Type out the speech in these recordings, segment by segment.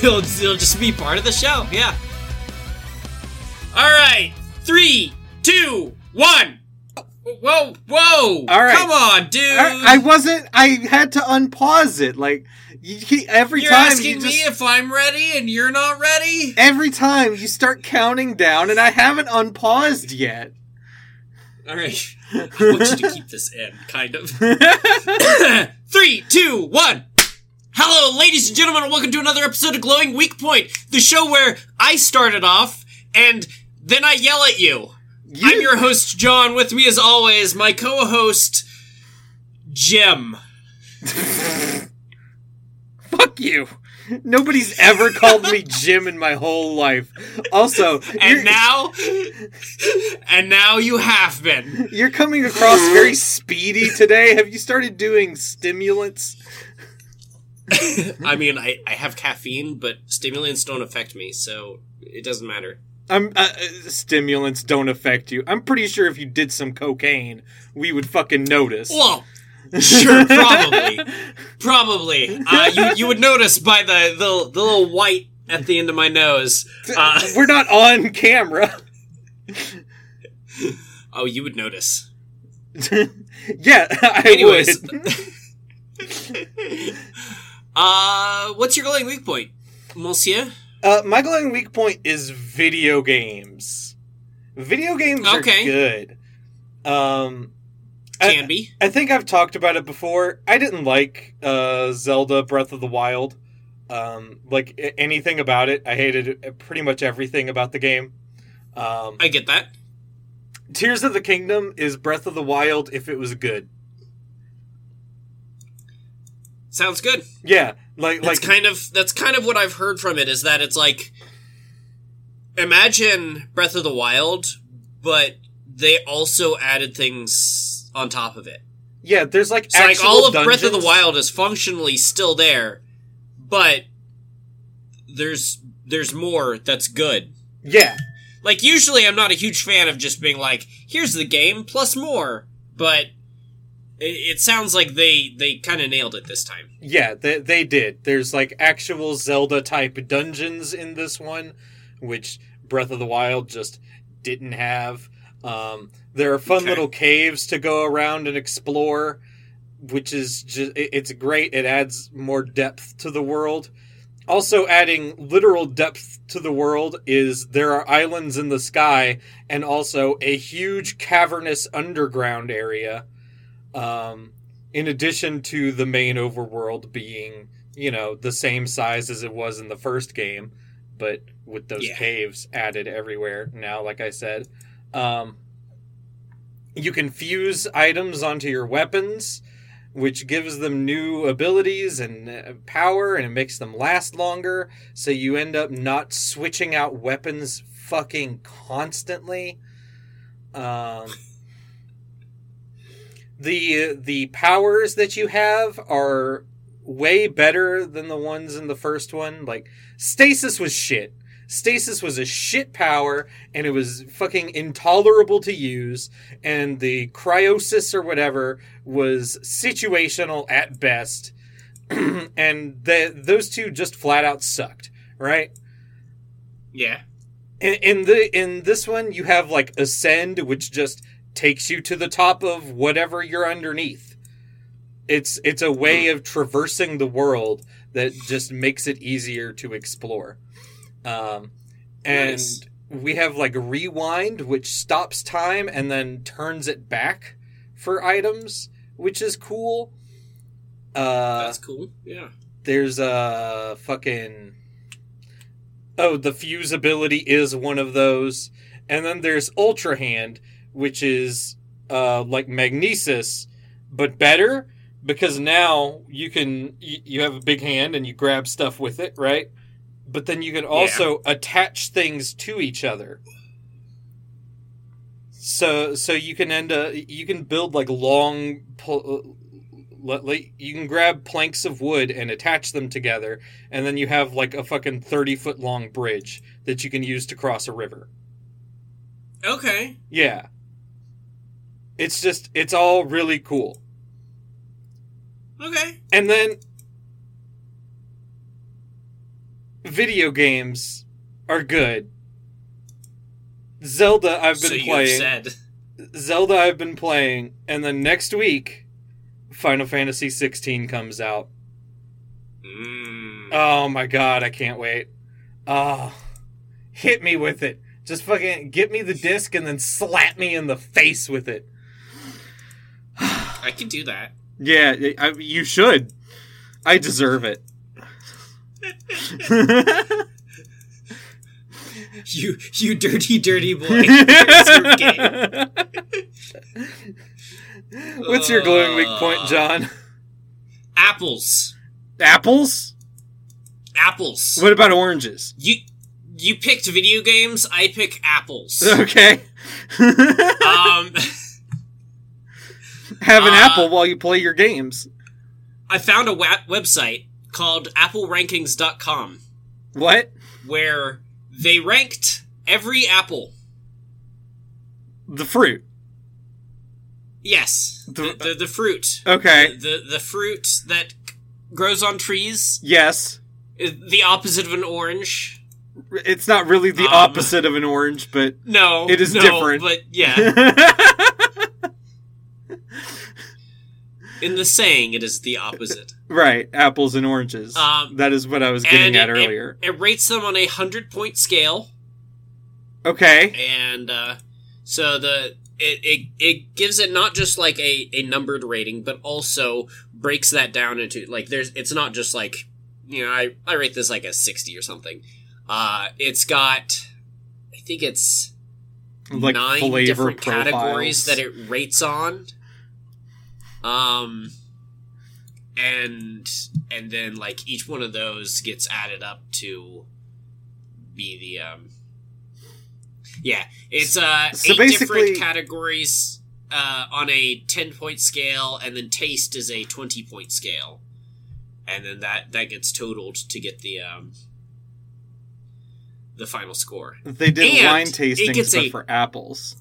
It'll, it'll just be part of the show. Yeah. All right. Three, two, one. Whoa, whoa! All right. Come on, dude. I, I wasn't. I had to unpause it. Like you, every You're time asking you me if I'm ready, and you're not ready. every time you start counting down, and I haven't unpaused yet. All right. I want you to keep this in, kind of. Three, two, one. Hello, ladies and gentlemen, and welcome to another episode of Glowing Weak Point, the show where I started off and then I yell at you. I'm your host, John. With me, as always, my co-host, Jim. Fuck you. Nobody's ever called me Jim in my whole life. Also, And now, and now you have been. you're coming across very speedy today. Have you started doing stimulants? I mean, I, I have caffeine, but stimulants don't affect me, so it doesn't matter. I'm uh, stimulants don't affect you. I'm pretty sure if you did some cocaine, we would fucking notice. Well, sure, probably, probably. Uh, you you would notice by the, the the little white at the end of my nose. Uh, We're not on camera. oh, you would notice. yeah, I Anyways, would. Uh, what's your glowing weak point, Monsieur? Uh, my glowing weak point is video games. Video games Okay. are good. Um, I- Can be. I think I've talked about it before. I didn't like uh, Zelda Breath of the Wild. Um, like anything about it, I hated pretty much everything about the game. Um, I get that. Tears of the Kingdom is Breath of the Wild if it was good. Sounds good. Yeah, like That's like kind of that's kind of what I've heard from it. Is that it's like imagine Breath of the Wild, but they also added things on top of it. yeah. There's like So like all of Breath of the. Wild is functionally still there, but there's there's more that's good. Yeah, Like usually I'm not a huge fan of just being like, here's the game plus more, but it, it sounds like they they kind of nailed it this time. Yeah, they, they did. There's like actual Zelda type dungeons in this one, which Breath of the Wild just didn't have. Um, there are fun Okay. little caves to go around and explore, which is just it- it's great. It adds more depth to the world. Also, adding literal depth to the world is there are islands in the sky and also a huge cavernous underground area. Um, in addition to the main overworld being, you know, the same size as it was in the first game, but with those Yeah. caves added everywhere now, like I said. Um, you can fuse items onto your weapons, which gives them new abilities and uh, power, and it makes them last longer. So you end up not switching out weapons fucking constantly. Um, the the powers that you have are way better than the ones in the first one. Like stasis was shit. Stasis was a shit power and it was fucking intolerable to use and the cryosis or whatever was situational at best. and the, those two just flat out sucked, right? Yeah. in, in the in this one you have like ascend which just takes you to the top of whatever you're underneath it's it's a way of traversing the world that just makes it easier to explore um and Nice. we have like rewind which stops time and then turns it back for items which is cool uh That's cool. Yeah. there's a fucking oh the fuse ability is one of those and then there's ultra hand which is uh like magnesis but better because now you can you, you have a big hand and you grab stuff with it right? But then you can also attach things to each other. So so you can end up you can build like long pl- like you can grab planks of wood and attach them together and then you have like a fucking 30 foot long bridge that you can use to cross a river. Okay. yeah it's just it's all really cool Okay. and then video games are good. Zelda I've been so playing. said. Zelda I've been playing, and then next week, Final Fantasy 16 comes out. Mm. Oh my god, I can't wait. Oh, hit me with it. Just fucking get me the disc and then slap me in the face with it. I can do that. Yeah, I, you should. I deserve it. You, you dirty, dirty boy. What's your glowing weak point, Uh, John? Apples. Apples? Apples. What about oranges? You you picked video games. I pick apples. Okay. um, Have an uh, apple while you play your games. I found a wa- website called AppleRankings.com What? where they ranked every apple. The fruit. Yes, the The- the, the fruit. Okay. The the fruit that grows on trees Yes. the opposite of an orange. It's not really the Um, opposite of an orange, but No, It is no, different. But yeah, in the saying, it is the opposite. right, apples and oranges. Um, that is what I was getting at it- earlier. It rates them on a hundred point scale, okay. and uh, so the it, it it gives it not just like a, a numbered rating, but also breaks that down into like there's it's not just like you know I I rate this like a sixty or something. Uh, it's got I think it's Like nine different profiles. categories that it rates on. Um, and and then like each one of those gets added up to be the um. Yeah, it's uh So eight basically- different categories uh, on a ten point scale, and then taste is a twenty point scale, and then that that gets totaled to get the um the final score. They did And wine tastings, but for apples.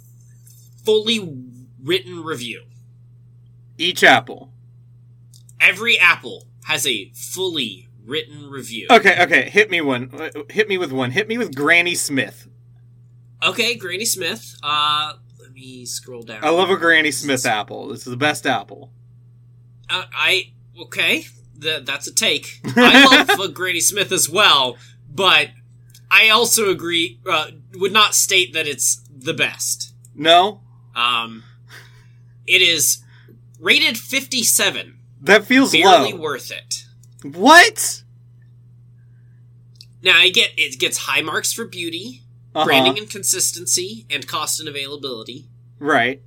Fully written review. Each apple. Every apple has a fully written review. Okay, okay. Hit me one. Uh, Hit me with one. Hit me with Granny Smith. Okay, Granny Smith. Uh, let me scroll down. I love a Granny Smith apple. This is the best apple. Uh, I okay. Th- that's a take. I love a Granny Smith as well, but I also agree. Uh, would not state that it's the best. No, Um, it is rated fifty-seven. that feels Barely low. worth it. What? Now I get it gets high marks for beauty, Uh-huh. branding and consistency, and cost and availability. Right.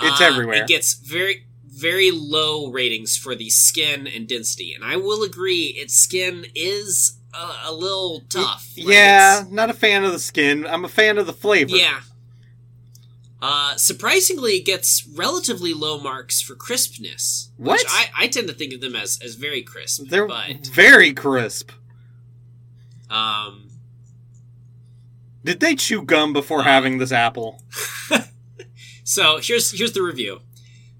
It's Uh, everywhere. It gets very, very low ratings for the skin and density, and I will agree, its skin is a, a little tough. Like, yeah, not a fan of the skin. I'm a fan of the flavor. yeah. Uh, surprisingly, it gets relatively low marks for crispness. What? Which I, I tend to think of them as, as very crisp. They're but very crisp. um, Did they chew gum before Uh, having this apple? So here's here's the review.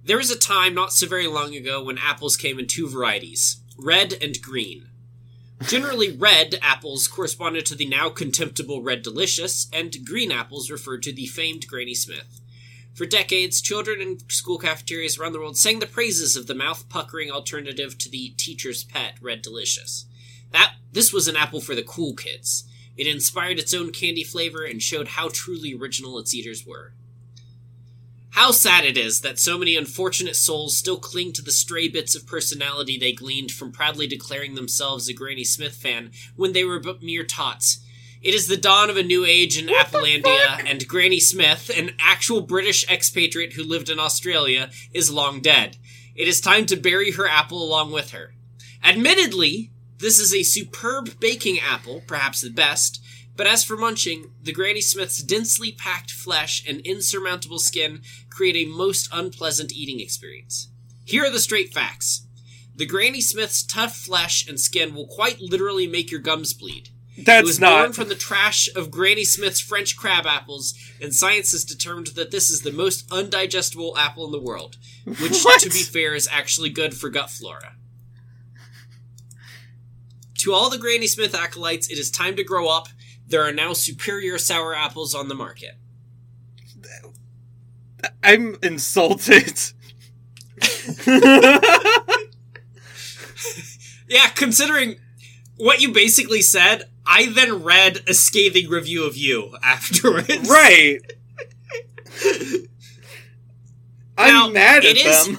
There was a time not so very long ago when apples came in two varieties, red and green. Generally, red apples corresponded to the now contemptible Red Delicious, and green apples referred to the famed Granny Smith. For decades, children in school cafeterias around the world sang the praises of the mouth-puckering alternative to the teacher's pet Red Delicious. That this was an apple for the cool kids. It inspired its own candy flavor and showed how truly original its eaters were. How sad it is that so many unfortunate souls still cling to the stray bits of personality they gleaned from proudly declaring themselves a Granny Smith fan when they were but mere tots. It is the dawn of a new age in Applelandia, and Granny Smith, an actual British expatriate who lived in Australia, is long dead. It is time to bury her apple along with her. Admittedly, this is a superb baking apple, perhaps the best, but as for munching, the Granny Smith's densely packed flesh and insurmountable skin create a most unpleasant eating experience. Here are the straight facts. The Granny Smith's tough flesh and skin will quite literally make your gums bleed. That's it was born not. from the trash of Granny Smith's French crab apples, and science has determined that this is the most undigestible apple in the world, which, What? to be fair, is actually good for gut flora. To all the Granny Smith acolytes, it is time to grow up. There are now superior sour apples on the market. I'm insulted. Yeah, considering what you basically said, I then read a scathing review of you afterwards. right. I'm mad at them.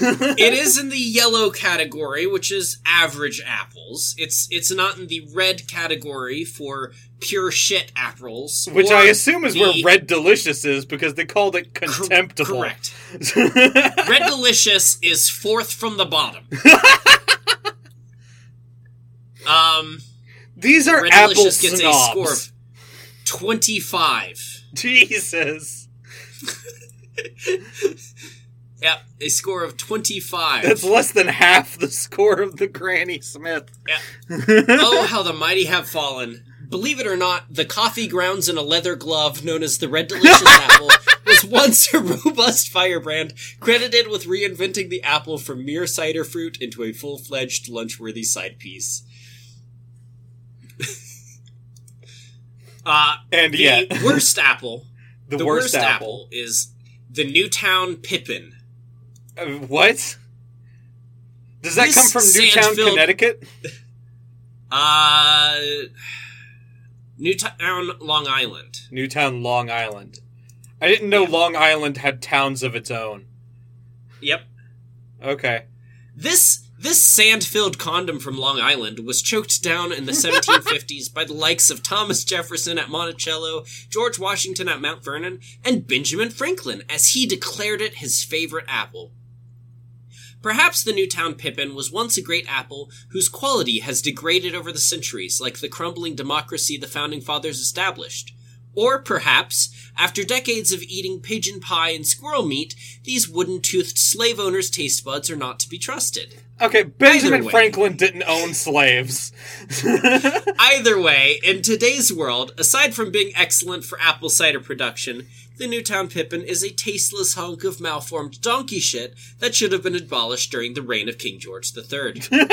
it is in the yellow category, which is average apples. It's it's not in the red category for pure shit apples. Which I assume is where Red Delicious is because they called it contemptible. correct. Red Delicious is fourth from the bottom. um, These are Red apple Delicious gets snobs. a score of twenty-five. Jesus. Yep, a score of twenty-five. That's less than half the score of the Granny Smith. Yeah. oh, how the mighty have fallen. Believe it or not, the coffee grounds in a leather glove known as the Red Delicious apple was once a robust firebrand credited with reinventing the apple from mere cider fruit into a full-fledged lunch-worthy side piece. uh, And the yet, worst apple, the, the worst, apple. is the Newtown Pippin. Uh, what? Does that This come from Newtown, Connecticut? Uh, Newtown, uh, Long Island. Newtown, Long Island. I didn't know Long Island had towns of its own. Yep. Okay. This this sand-filled condom from Long Island was choked down in the 1750s by the likes of Thomas Jefferson at Monticello, George Washington at Mount Vernon, and Benjamin Franklin as he declared it his favorite apple. Perhaps the Newtown Pippin was once a great apple whose quality has degraded over the centuries like the crumbling democracy the founding fathers established. Or perhaps, after decades of eating pigeon pie and squirrel meat, these wooden toothed slave owners' taste buds are not to be trusted. Okay, Benjamin. Franklin didn't own slaves. Either way, in today's world, aside from being excellent for apple cider production, the Newtown Pippin is a tasteless hunk of malformed donkey shit that should have been abolished during the reign of King George III.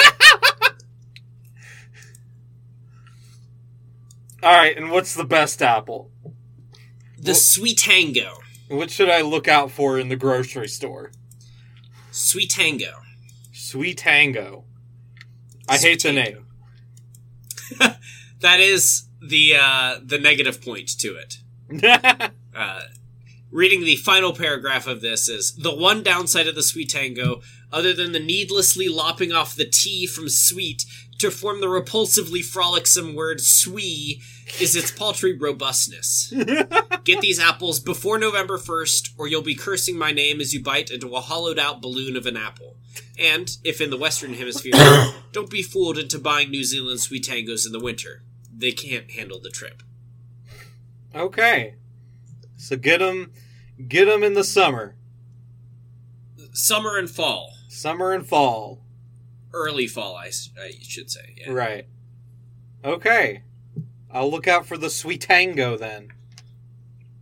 All right, and what's the best apple? The Sweet Tango. What should I look out for in the grocery store? Sweet Tango. Sweet Tango. I hate the name. That is the uh, the negative point to it. Uh, reading the final paragraph of this is the one downside of the sweet tango, other than the needlessly lopping off the T from sweet to form the repulsively frolicsome word swee, is its paltry robustness. Get these apples before November 1st, or you'll be cursing my name as you bite into a hollowed out balloon of an apple. And, if in the Western Hemisphere, don't be fooled into buying New Zealand sweet tangos in the winter. They can't handle the trip. okay. So get them, get them in the summer, Summer and fall. summer and fall. early fall, I, I should say. Yeah. Right. Okay. I'll look out for the Sweet Tango then.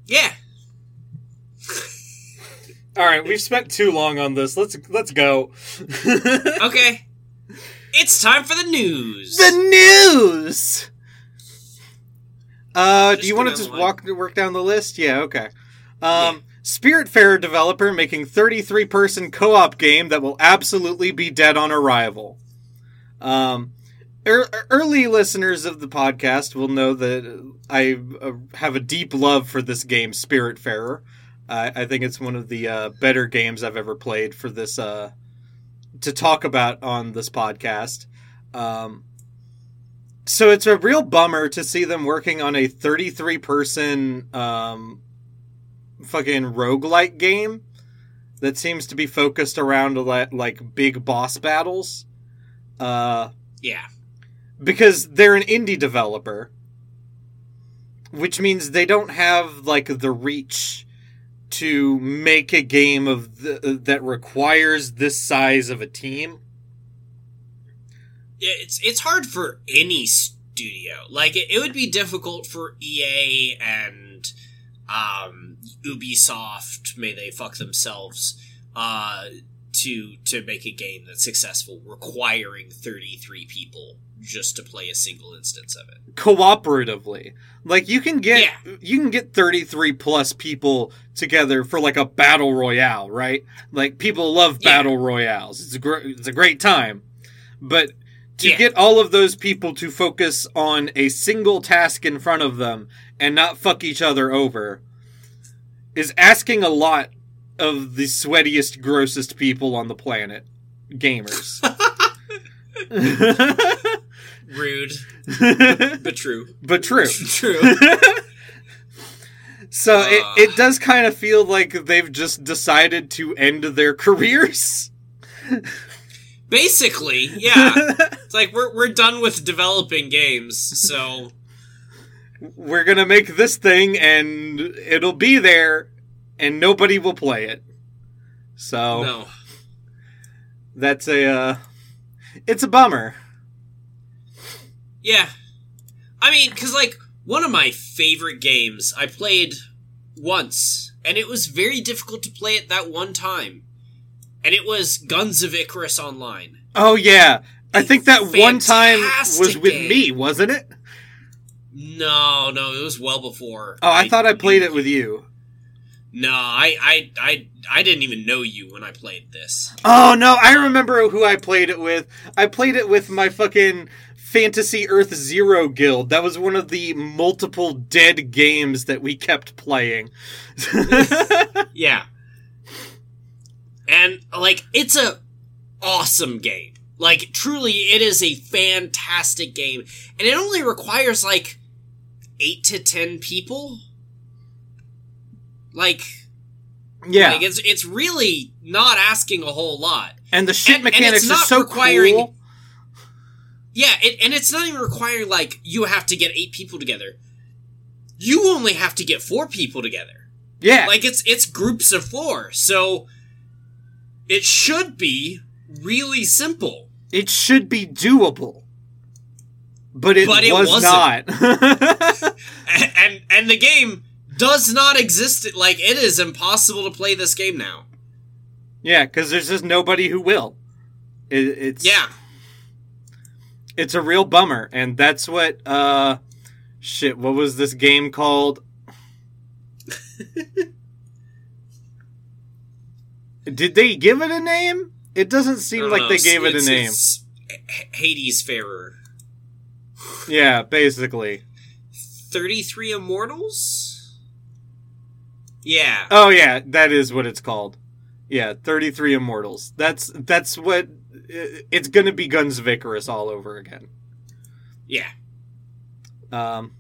Yeah. All right, we've spent too long on this. Let's let's go. Okay. It's time for the news. the news. Uh, do you want to just line. walk work down the list? Yeah, okay. Yeah. Um, Spiritfarer developer making 33 person co op game that will absolutely be dead on arrival. Um, ear early listeners of the podcast will know that I uh, have a deep love for this game, Spiritfarer. Uh, I think it's one of the uh, better games I've ever played for this uh, to talk about on this podcast. Um, so it's a real bummer to see them working on a 33 person um, fucking roguelike game that seems to be focused around like, like big boss battles. Uh, yeah. because they're an indie developer, which means they don't have like the reach to make a game of the, that requires this size of a team. It's it's hard for any studio. Like it, it would be difficult for EA and um, Ubisoft, may they fuck themselves, uh, to to make a game that's successful, requiring thirty three people just to play a single instance of it. cooperatively. Like you can get Yeah. you can get 33 plus people together for like a battle royale, right? Like people love Yeah. battle royales. It's a it's a great time. But to Yeah. get all of those people to focus on a single task in front of them and not fuck each other over is asking a lot of the sweatiest grossest people on the planet, gamers. Rude, but true. but true. True. So Uh. it, it does kind of feel like they've just decided to end their careers. Basically, yeah. It's like we're we're done with developing games, so We're gonna make this thing and it'll be there and nobody will play it. So no. that's a uh, it's a bummer. Yeah. I mean, because, like, one of my favorite games I played once, and it was very difficult to play it that one time. And it was Guns of Icarus Online. Oh yeah. I think that one time was with game. me, wasn't it? No, no, it was well before. Oh, I, thought I played it with you. No, I, I, I, I didn't even know you when I played this. Oh no, I remember who I played it with. I played it with my fucking Fantasy Earth Zero guild. That was one of the multiple dead games that we kept playing. Yeah. And like it's a awesome game. Like truly it is a fantastic game. And it only requires like 8 to 10 people. Like yeah, like it's it's really not asking a whole lot. and the shit and- and mechanics it's are not so requiring- cool. Yeah, it, and it's not even requiring like you have to get 8 people together. You only have to get 4 people together. Yeah, like it's it's groups of four so it should be really simple it should be doable, but it But it was wasn't. not. and, and and the game does not exist like it is impossible to play this game now yeah, because there's just nobody who will. It, it's yeah it's a real bummer and that's what uh shit what was this game called did they give it a name? It doesn't seem like know, they gave it a name. hades Farer. yeah basically. 33 immortals? Yeah. Oh yeah that is what it's called. Yeah 33 immortals. That's that's what it's gonna be guns icarus all over again. Yeah. Um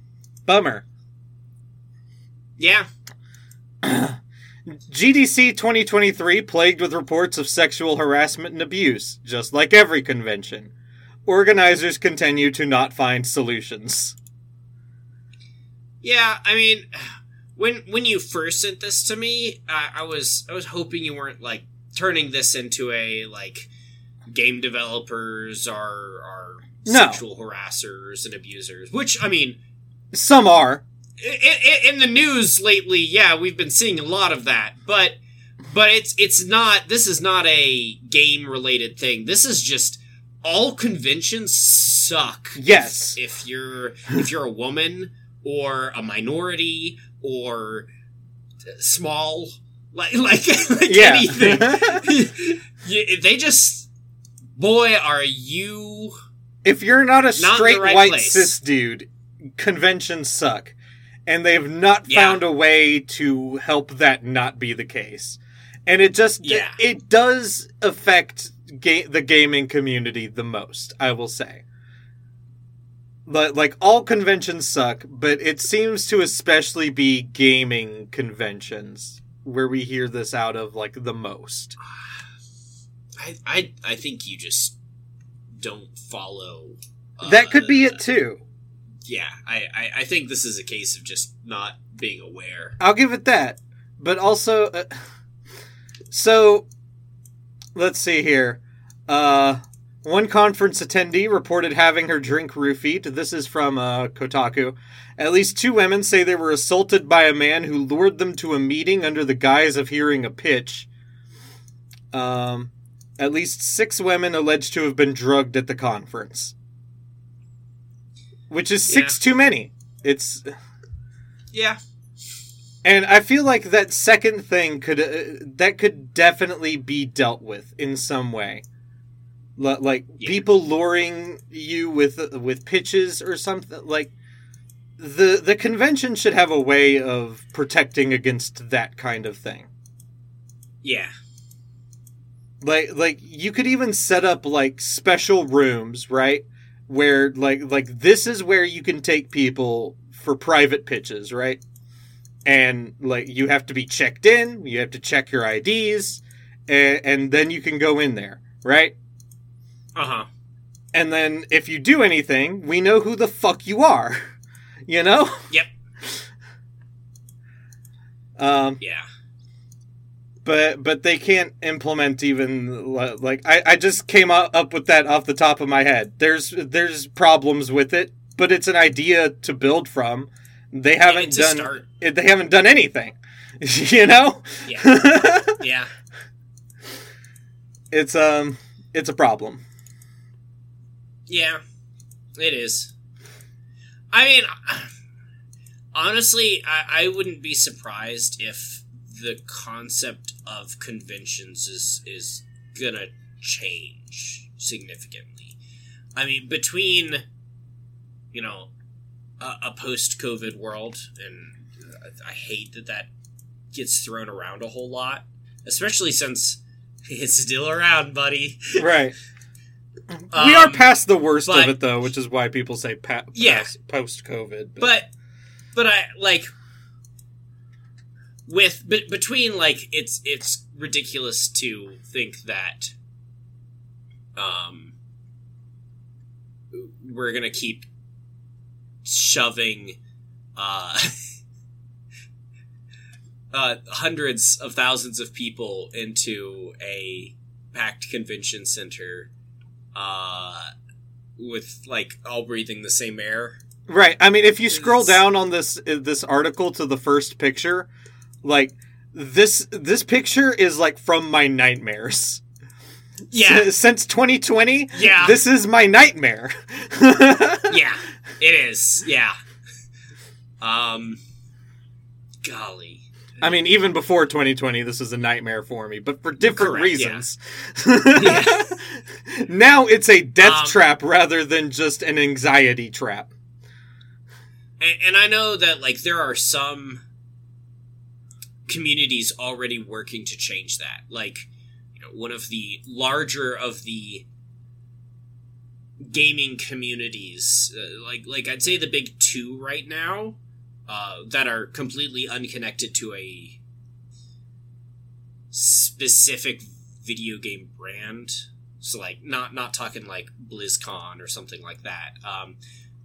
bummer. Yeah GDC 2023 plagued with reports of sexual harassment and abuse, just like every convention. Organizers continue to not find solutions. Yeah, I mean, when when you first sent this to me, I, I was I was hoping you weren't like turning this into a like game developers are are No. sexual harassers and abusers. Which I mean, Some are. I i in the news lately, yeah, we've been seeing a lot of that, but but it's it's not. This is not a game related thing. This is just all conventions suck. Yes. if you're if you're a woman or a minority or small like like, like Yeah. anything they just boy are you if you're not a Not straight right white place. cis dude, conventions suck. And they've not Yeah. found a way to help that not be the case. And it just Yeah. it does affect ga- the gaming community the most, I will say. But like all conventions suck, but it seems to especially be gaming conventions where we hear this out of like the most. I I, I think you just don't follow uh, that could be it too. Yeah I, I I think this is a case of just not being aware I'll give it that. But also, uh, so let's see here. Uh, one conference attendee reported having her drink roofied. This is from uh, Kotaku. At least two women say they were assaulted by a man who lured them to a meeting under the guise of hearing a pitch. Um, at least six women alleged to have been drugged at the conference. Which is six too many. It's Yeah. and I feel like that second thing could uh, that could definitely be dealt with in some way. L- like Yeah. people luring you with with pitches or something like the the convention should have a way of protecting against that kind of thing. Yeah. like like you could even set up like special rooms right where like like this is where you can take people for private pitches right and like you have to be checked in you have to check your ids and, and then you can go in there right Uh huh. and then if you do anything we know who the fuck you are you know Yep. um Yeah. But but they can't implement even like I, I just came up with that off the top of my head. There's there's problems with it, but it's an idea to build from. They haven't done start. they haven't done anything. you know? Yeah. Yeah. it's um it's a problem. Yeah. It is. I mean, honestly, I, I wouldn't be surprised if the concept of conventions is is gonna change significantly. I mean, between you know a, a post-COVID world, and I, I hate that that gets thrown around a whole lot, especially since it's still around, buddy. Right. we are Um, past the worst but- of it though, which is why people say pa- Yeah. post COVID. but but I like with be, between like it's it's ridiculous to think that um we're gonna keep shoving uh uh hundreds of thousands of people into a packed convention center uh with like all breathing the same air Right. I mean, if you scroll down on this uh, this article to the first picture, like this this picture is like from my nightmares. yeah S- since 2020, Yeah. this is my nightmare. yeah, it is. Yeah. Um, golly. I mean, even before 2020, this was a nightmare for me, but for different Correct, reasons. Yeah. now it's a death Um, trap rather than just an anxiety trap. And, and I know that like there are some communities already working to change that. Like, you know, one of the larger of the gaming communities, uh, like like I'd say the big two right now, uh, that are completely unconnected to a specific video game brand. So like not not talking like BlizzCon or something like that. Um,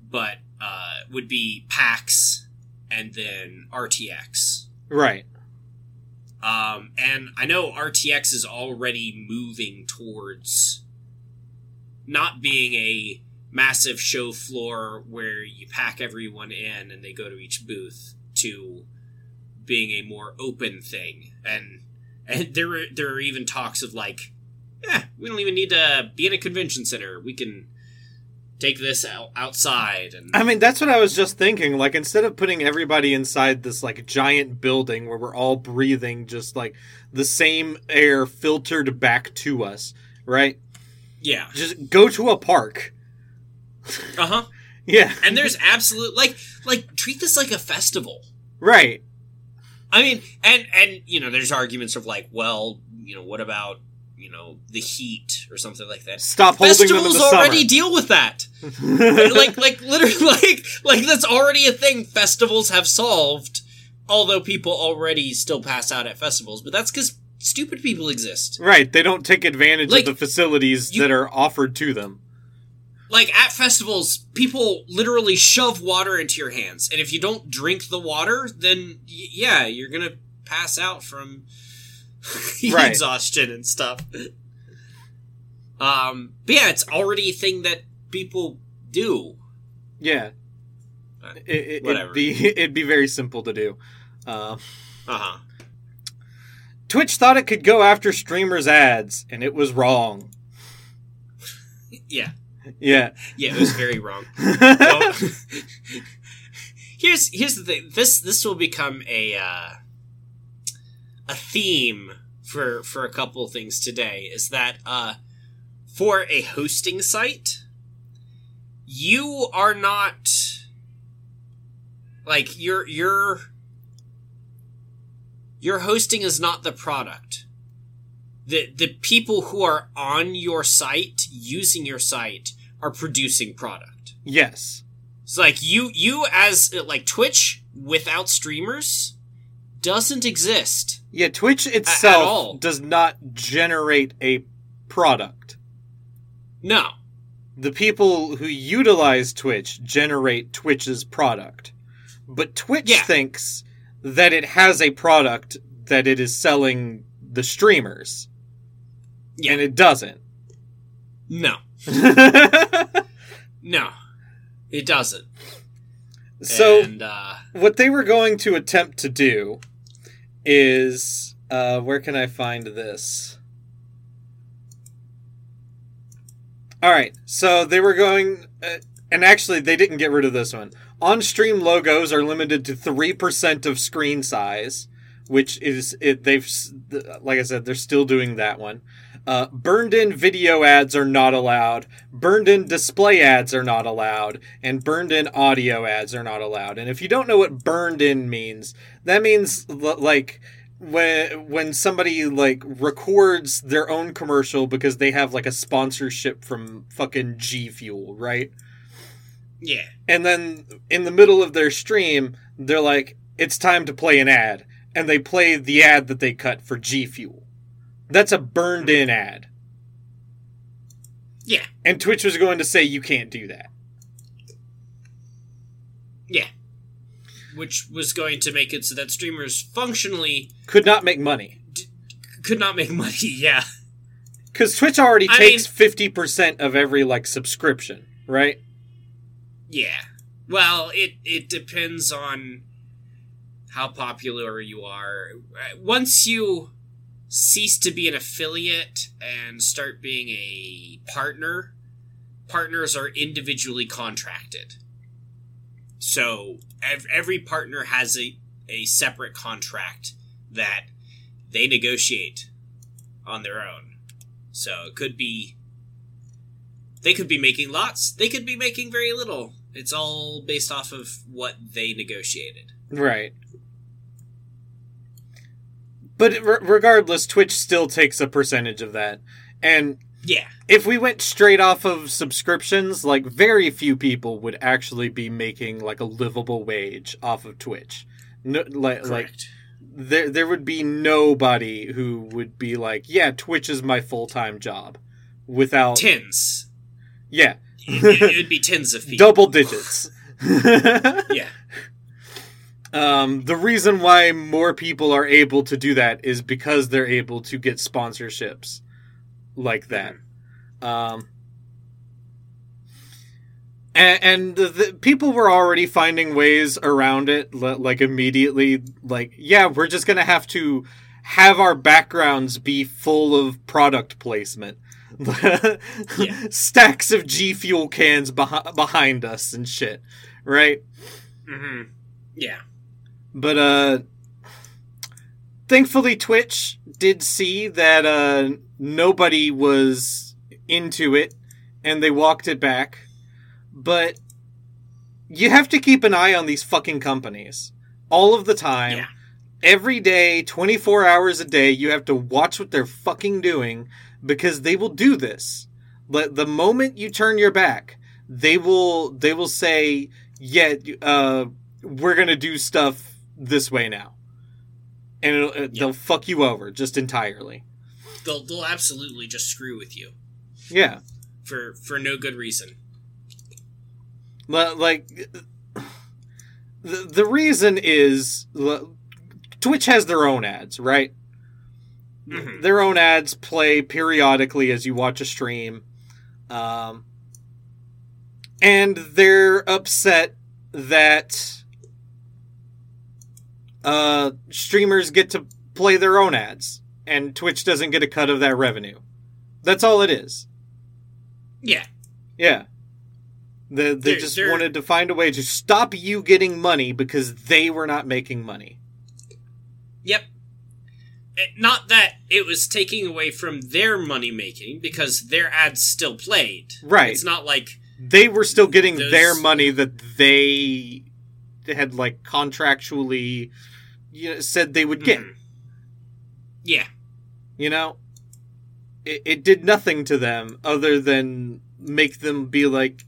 but uh, would be PAX and then RTX. Right. Um, and I know RTX is already moving towards not being a massive show floor where you pack everyone in and they go to each booth to being a more open thing. And and there were, there are even talks of like, yeah, we don't even need to be in a convention center. We can take this out, outside and I mean, that's what I was just thinking. Like, instead of putting everybody inside this like giant building where we're all breathing just like the same air filtered back to us, right? yeah, Just go to a park. uh huh. Yeah, And there's absolute like like treat this like a festival. right. I mean, and and you know, there's arguments of like, well, you know, what about you know the heat or something like that. Stop holding them in Festivals the already deal with that. like like literally like like that's already a thing festivals have solved. Although people already still pass out at festivals, but that's because stupid people exist. right, they don't take advantage Like, of the facilities you- that are offered to them. Like at festivals, people literally shove water into your hands, and if you don't drink the water, then y- yeah, you're gonna pass out from Right. exhaustion and stuff. Um, but yeah, it's already a thing that people do. Yeah, Uh, it, it, whatever. would be it'd be very simple to do. Uh, Uh huh. Twitch thought it could go after streamers' ads, and it was wrong. Yeah. Yeah. Yeah, it was very wrong. Well, here's here's the thing. This this will become a uh, a theme for for a couple things today. Is that uh, for a hosting site, you are not like your your your hosting is not the product. The the people who are on your site using your site are producing product. yes. It's like you you as like Twitch without streamers doesn't exist. Yeah, Twitch itself does not generate a product. No. The people who utilize Twitch generate Twitch's product. But Twitch Yeah. thinks that it has a product that it is selling the streamers. Yeah. And it doesn't. No. No. It doesn't. so and uh what they were going to attempt to do is uh where can I find this? All right. So they were going uh, and actually they didn't get rid of this one. On-stream logos are limited to 3% of screen size, which is it they've like I said they're still doing that one. Uh, burned in video ads are not allowed. Burned in display ads are not allowed. And burned in audio ads are not allowed. And if you don't know what burned in means, that means l- like when when somebody like records their own commercial because they have like a sponsorship from fucking G Fuel, right? yeah. And then in the middle of their stream, they're like, "It's time to play an ad," and they play the ad that they cut for G Fuel. That's a burned in ad. Yeah. And Twitch was going to say you can't do that. Yeah. Which was going to make it so that streamers functionally Could not make money. could not make money. Yeah. Because Twitch already I takes fifty percent of every like subscription, right? Yeah. Well, it it depends on how popular you are. Uh, Once you cease to be an affiliate and start being a partner, partners are individually contracted. So ev- every partner has a, a separate contract that they negotiate on their own. So it could be they could be making lots. They could be making very little. It's all based off of what they negotiated. Right. But re- regardless, Twitch still takes a percentage of that. And Yeah. if we went straight off of subscriptions, like very few people would actually be making like a livable wage off of Twitch. No, like, like there there would be nobody who would be like, yeah, Twitch is my full time job, without Tens. yeah, It, it would be tens of people. double digits. Yeah. Um, the reason why more people are able to do that is because they're able to get sponsorships like that. Um, and, and the, the people were already finding ways around it, like immediately. Like, yeah, we're just gonna have to have our backgrounds be full of product placement. Yeah. Stacks of G Fuel cans beh- behind us and shit, right? hmm Yeah. But uh thankfully Twitch did see that uh nobody was into it and they walked it back. But you have to keep an eye on these fucking companies all of the time. Yeah. Every day, 24 hours a day, you have to watch what they're fucking doing because they will do this. But the moment you turn your back, they will they will say, "Yeah, uh we're going to do stuff this way now." And it'll, uh, they'll fuck you over just entirely. They'll they'll absolutely just screw with you Yeah. for for no good reason. Li- Like the the reason is Twitch has their own ads, right? Mhm. Their own ads play periodically as you watch a stream. Um and they're upset that uh streamers get to play their own ads and Twitch doesn't get a cut of that revenue. That's all it is. Yeah. Yeah. The, they They're- just they're- wanted to find a way to stop you getting money because they were not making money. Yep. Eh, Not that it was taking away from their money making because their ads still played. Right. It's not like They were still getting Those- their money that they had like contractually you know, said they would get. Mhm. Yeah. You know, it, it did nothing to them other than make them be like,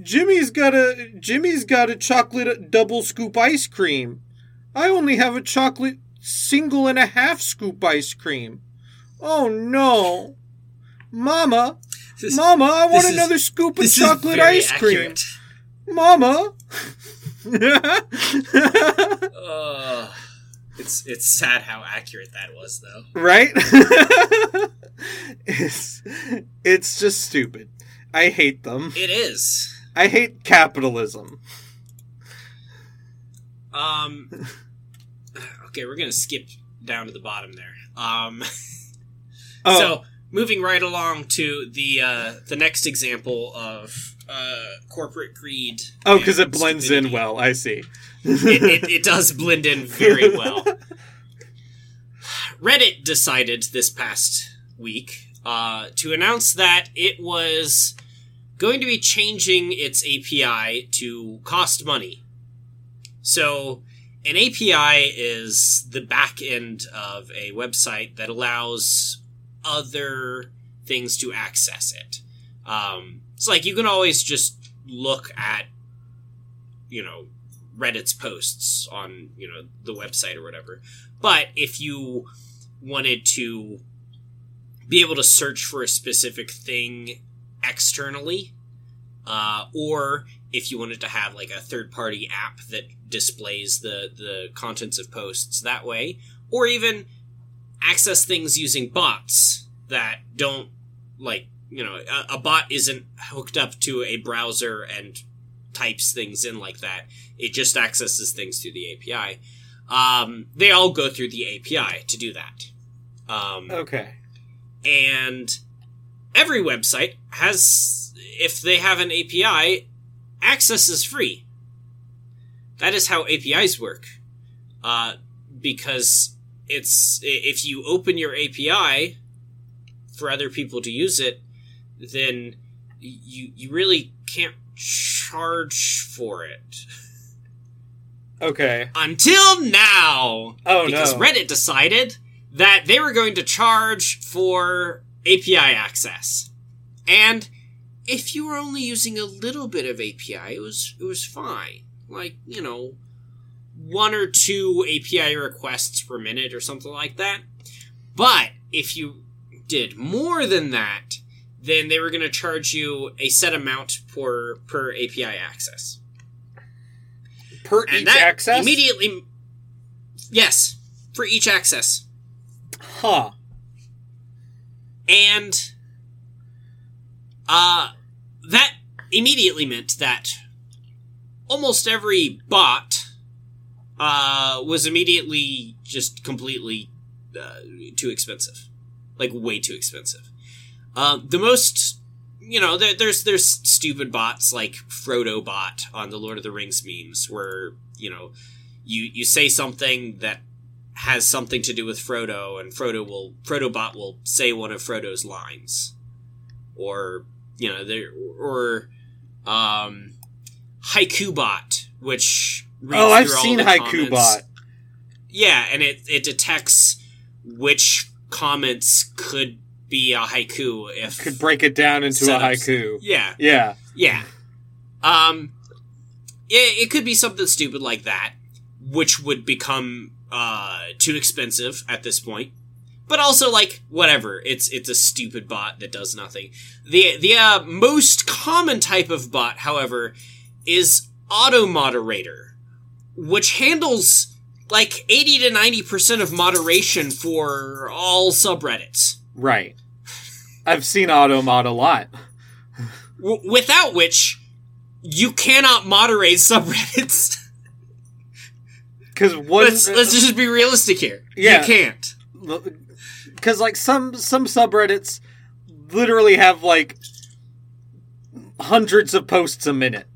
Jimmy's got a Jimmy's got a chocolate double scoop ice cream. I only have a chocolate single and a half scoop ice cream. Oh no, Mama, Mama, I want this is- another scoop of chocolate ice cream. Mama. Ugh. it's it's sad how accurate that was though. right? it's it's just stupid. I hate them. It is. I hate capitalism. Um Okay, we're gonna skip down to the bottom there. Um Oh, So moving right along to the uh, the next example of uh, corporate greed. oh, because it blends in well. I see. It, it, it does blend in very well. Reddit decided this past week uh, to announce that it was going to be changing its API to cost money. So, an API is the back end of a website that allows other things to access it. Um, it's like you can always just look at, you know, Reddit's posts on, you know, the website or whatever. But if you wanted to be able to search for a specific thing externally, uh, or if you wanted to have like a third party app that displays the, the contents of posts that way, or even access things using bots that don't like you know a, a bot isn't hooked up to a browser and types things in like that. It just accesses things through the api um, they all go through the api to do that. Um, Okay. and every website has if they have an api access is free. That is how apis work. Uh, because it's if you open your api for other people to use it then you you really can't charge for it Okay. until now Oh no. because no. Reddit decided that they were going to charge for API access. And if you were only using a little bit of API, it was it was fine. Like, you know, one or two API requests per minute or something like that. But if you did more than that, then they were going to charge you a set amount per per API access per and each access. immediately yes for each access Huh. and uh that immediately meant that almost every bot uh was immediately just completely uh, too expensive like way too expensive um the most you know there, there's there's stupid bots like frodo bot on the lord of the rings memes where you know you you say something that has something to do with Frodo, and Frodo will Frodo bot will say one of Frodo's lines, or you know there or um, haiku bot, which reads Oh, I've seen Haiku comments. Bot. Yeah, and it it detects which comments could be a haiku if Could break it down into a haiku. yeah Yeah. yeah. Um, it, it could be something stupid like that, which would become uh too expensive at this point. But also, like whatever, it's it's a stupid bot that does nothing. the The uh, most common type of bot, however, is auto moderator, which handles like eighty to ninety percent of moderation for all subreddits. Right. I've seen Automod a lot. W- without which you cannot moderate subreddits. Because one, let's let's just be realistic here. Yeah. You can't. because like some some subreddits literally have like hundreds of posts a minute.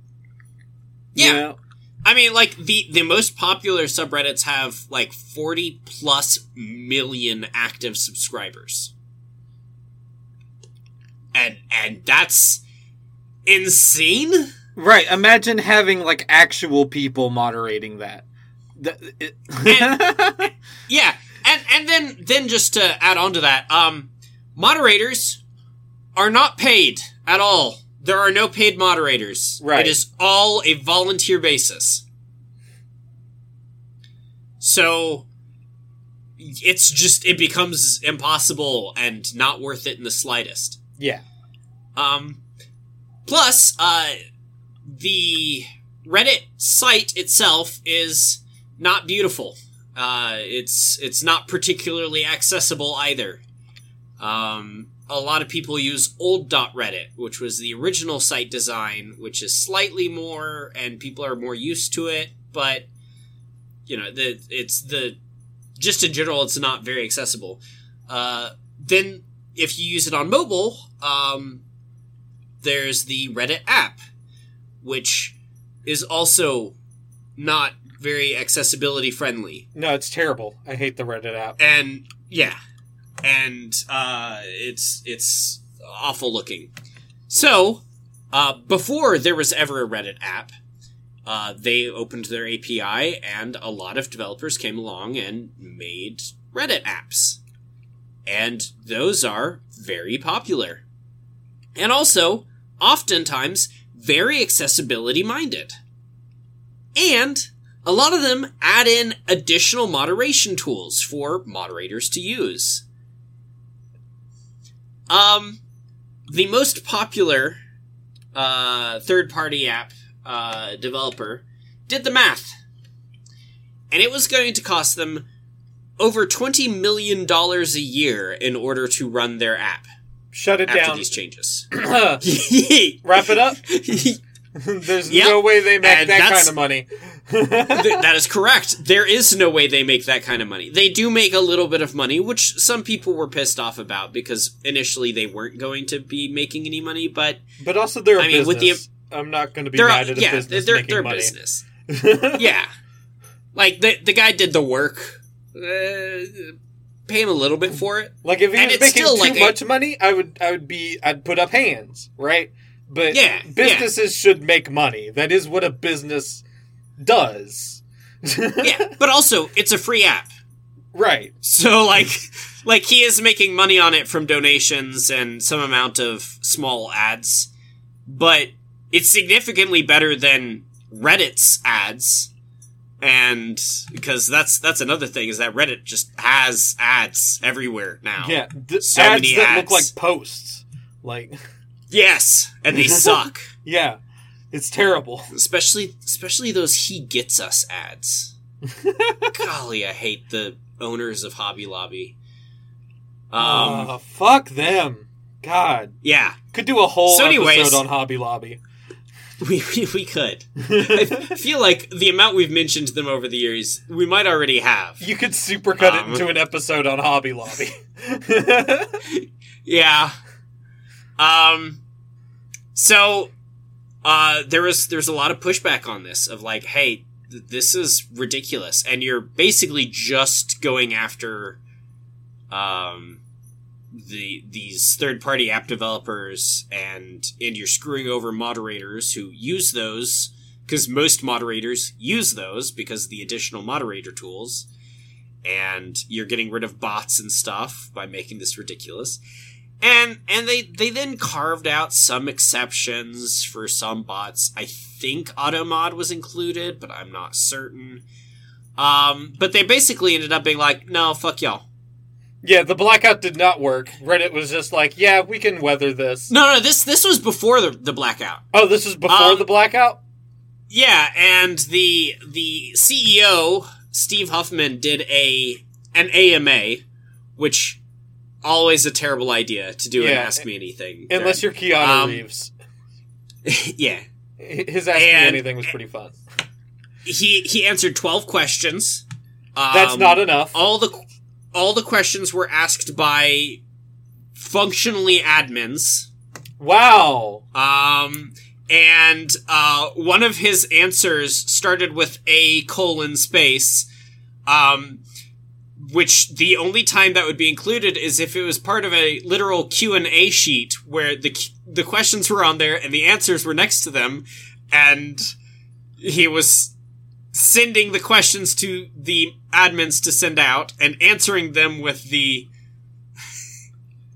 you Yeah. know? I mean, like the the most popular subreddits have like forty plus million active subscribers, and and that's insane. Right. Imagine having like actual people moderating that. Th- it- Yeah, and and then then just to add on to that, um, moderators are not paid at all. There are no paid moderators. Right. It is all a volunteer basis. So it's just it becomes impossible and not worth it in the slightest. yeah. Um, plus, uh, the Reddit site itself is not beautiful. Uh, it's it's not particularly accessible either. Um, a lot of people use old.reddit, which was the original site design, which is slightly more, and people are more used to it. But you know, the it's the just in general, it's not very accessible. Uh, then if you use it on mobile, um, there's the Reddit app, which is also not very accessibility friendly. No, it's terrible. I hate the Reddit app. And yeah, and uh, it's it's awful looking. So uh, before there was ever a Reddit app, uh, they opened their API, and a lot of developers came along and made Reddit apps, and those are very popular, and also oftentimes very accessibility minded, and a lot of them add in additional moderation tools for moderators to use. Um, the most popular uh, third-party app uh, developer did the math, and it was going to cost them over twenty million dollars a year in order to run their app Shut it after down. these changes. Wrap it up. There's Yep. no way they make And that kind of money. that is correct. There is no way they make that kind of money. They do make a little bit of money, which some people were pissed off about because initially they weren't going to be making any money, but but also, they're a I mean, with the- business. I'm not going to be mad at a yeah, business they're making they're money. business. yeah, like the the guy did the work. Uh, pay him a little bit for it. Like if he And was making too like a- much money, I would I would be I'd put up hands, right? But Yeah, businesses should make money. That is what a business does. Yeah, but also it's a free app. right. So like like he is making money on it from donations and some amount of small ads. But it's significantly better than Reddit's ads. And because that's that's another thing is that Reddit just has ads everywhere now. Yeah, th- So ads many that look ads. like posts. Like Yes, and they suck. yeah, it's terrible. especially especially those he gets us ads. Golly, I hate the owners of Hobby Lobby. Um, uh, fuck them. God, yeah, could do a whole So anyways- episode on Hobby Lobby. we, we we could. I feel like the amount we've mentioned them over the years, we might already have. You could supercut Um, it into an episode on Hobby Lobby. Yeah. Um. So, uh, there was there's a lot of pushback on this of like, hey, th- this is ridiculous, and you're basically just going after, um, the these third party app developers, and and you're screwing over moderators who use those because most moderators use those because of the additional moderator tools. And you're getting rid of bots and stuff by making this ridiculous and and they they then carved out some exceptions for some bots. I think Automod was included, but I'm not certain. Um, but they basically ended up being like, no, fuck y'all. Yeah, the blackout did not work. Reddit was just like, yeah, we can weather this. No, no, this this was before the, the blackout. Oh, this is before Um, the blackout. Yeah, and the the CEO Steve Huffman did a an AMA, which always a terrible idea to do an Ask Me Anything. Unless you're Keanu um, Reeves, yeah, his Ask Me Anything was pretty fun. he he answered twelve questions. Um, That's not enough. all the all the questions were asked by functionally admins Wow. Um, and uh, one of his answers started with a colon space, um, which the only time that would be included is if it was part of a literal Q and A sheet where the the questions were on there and the answers were next to them, and he was sending the questions to the admins to send out and answering them with the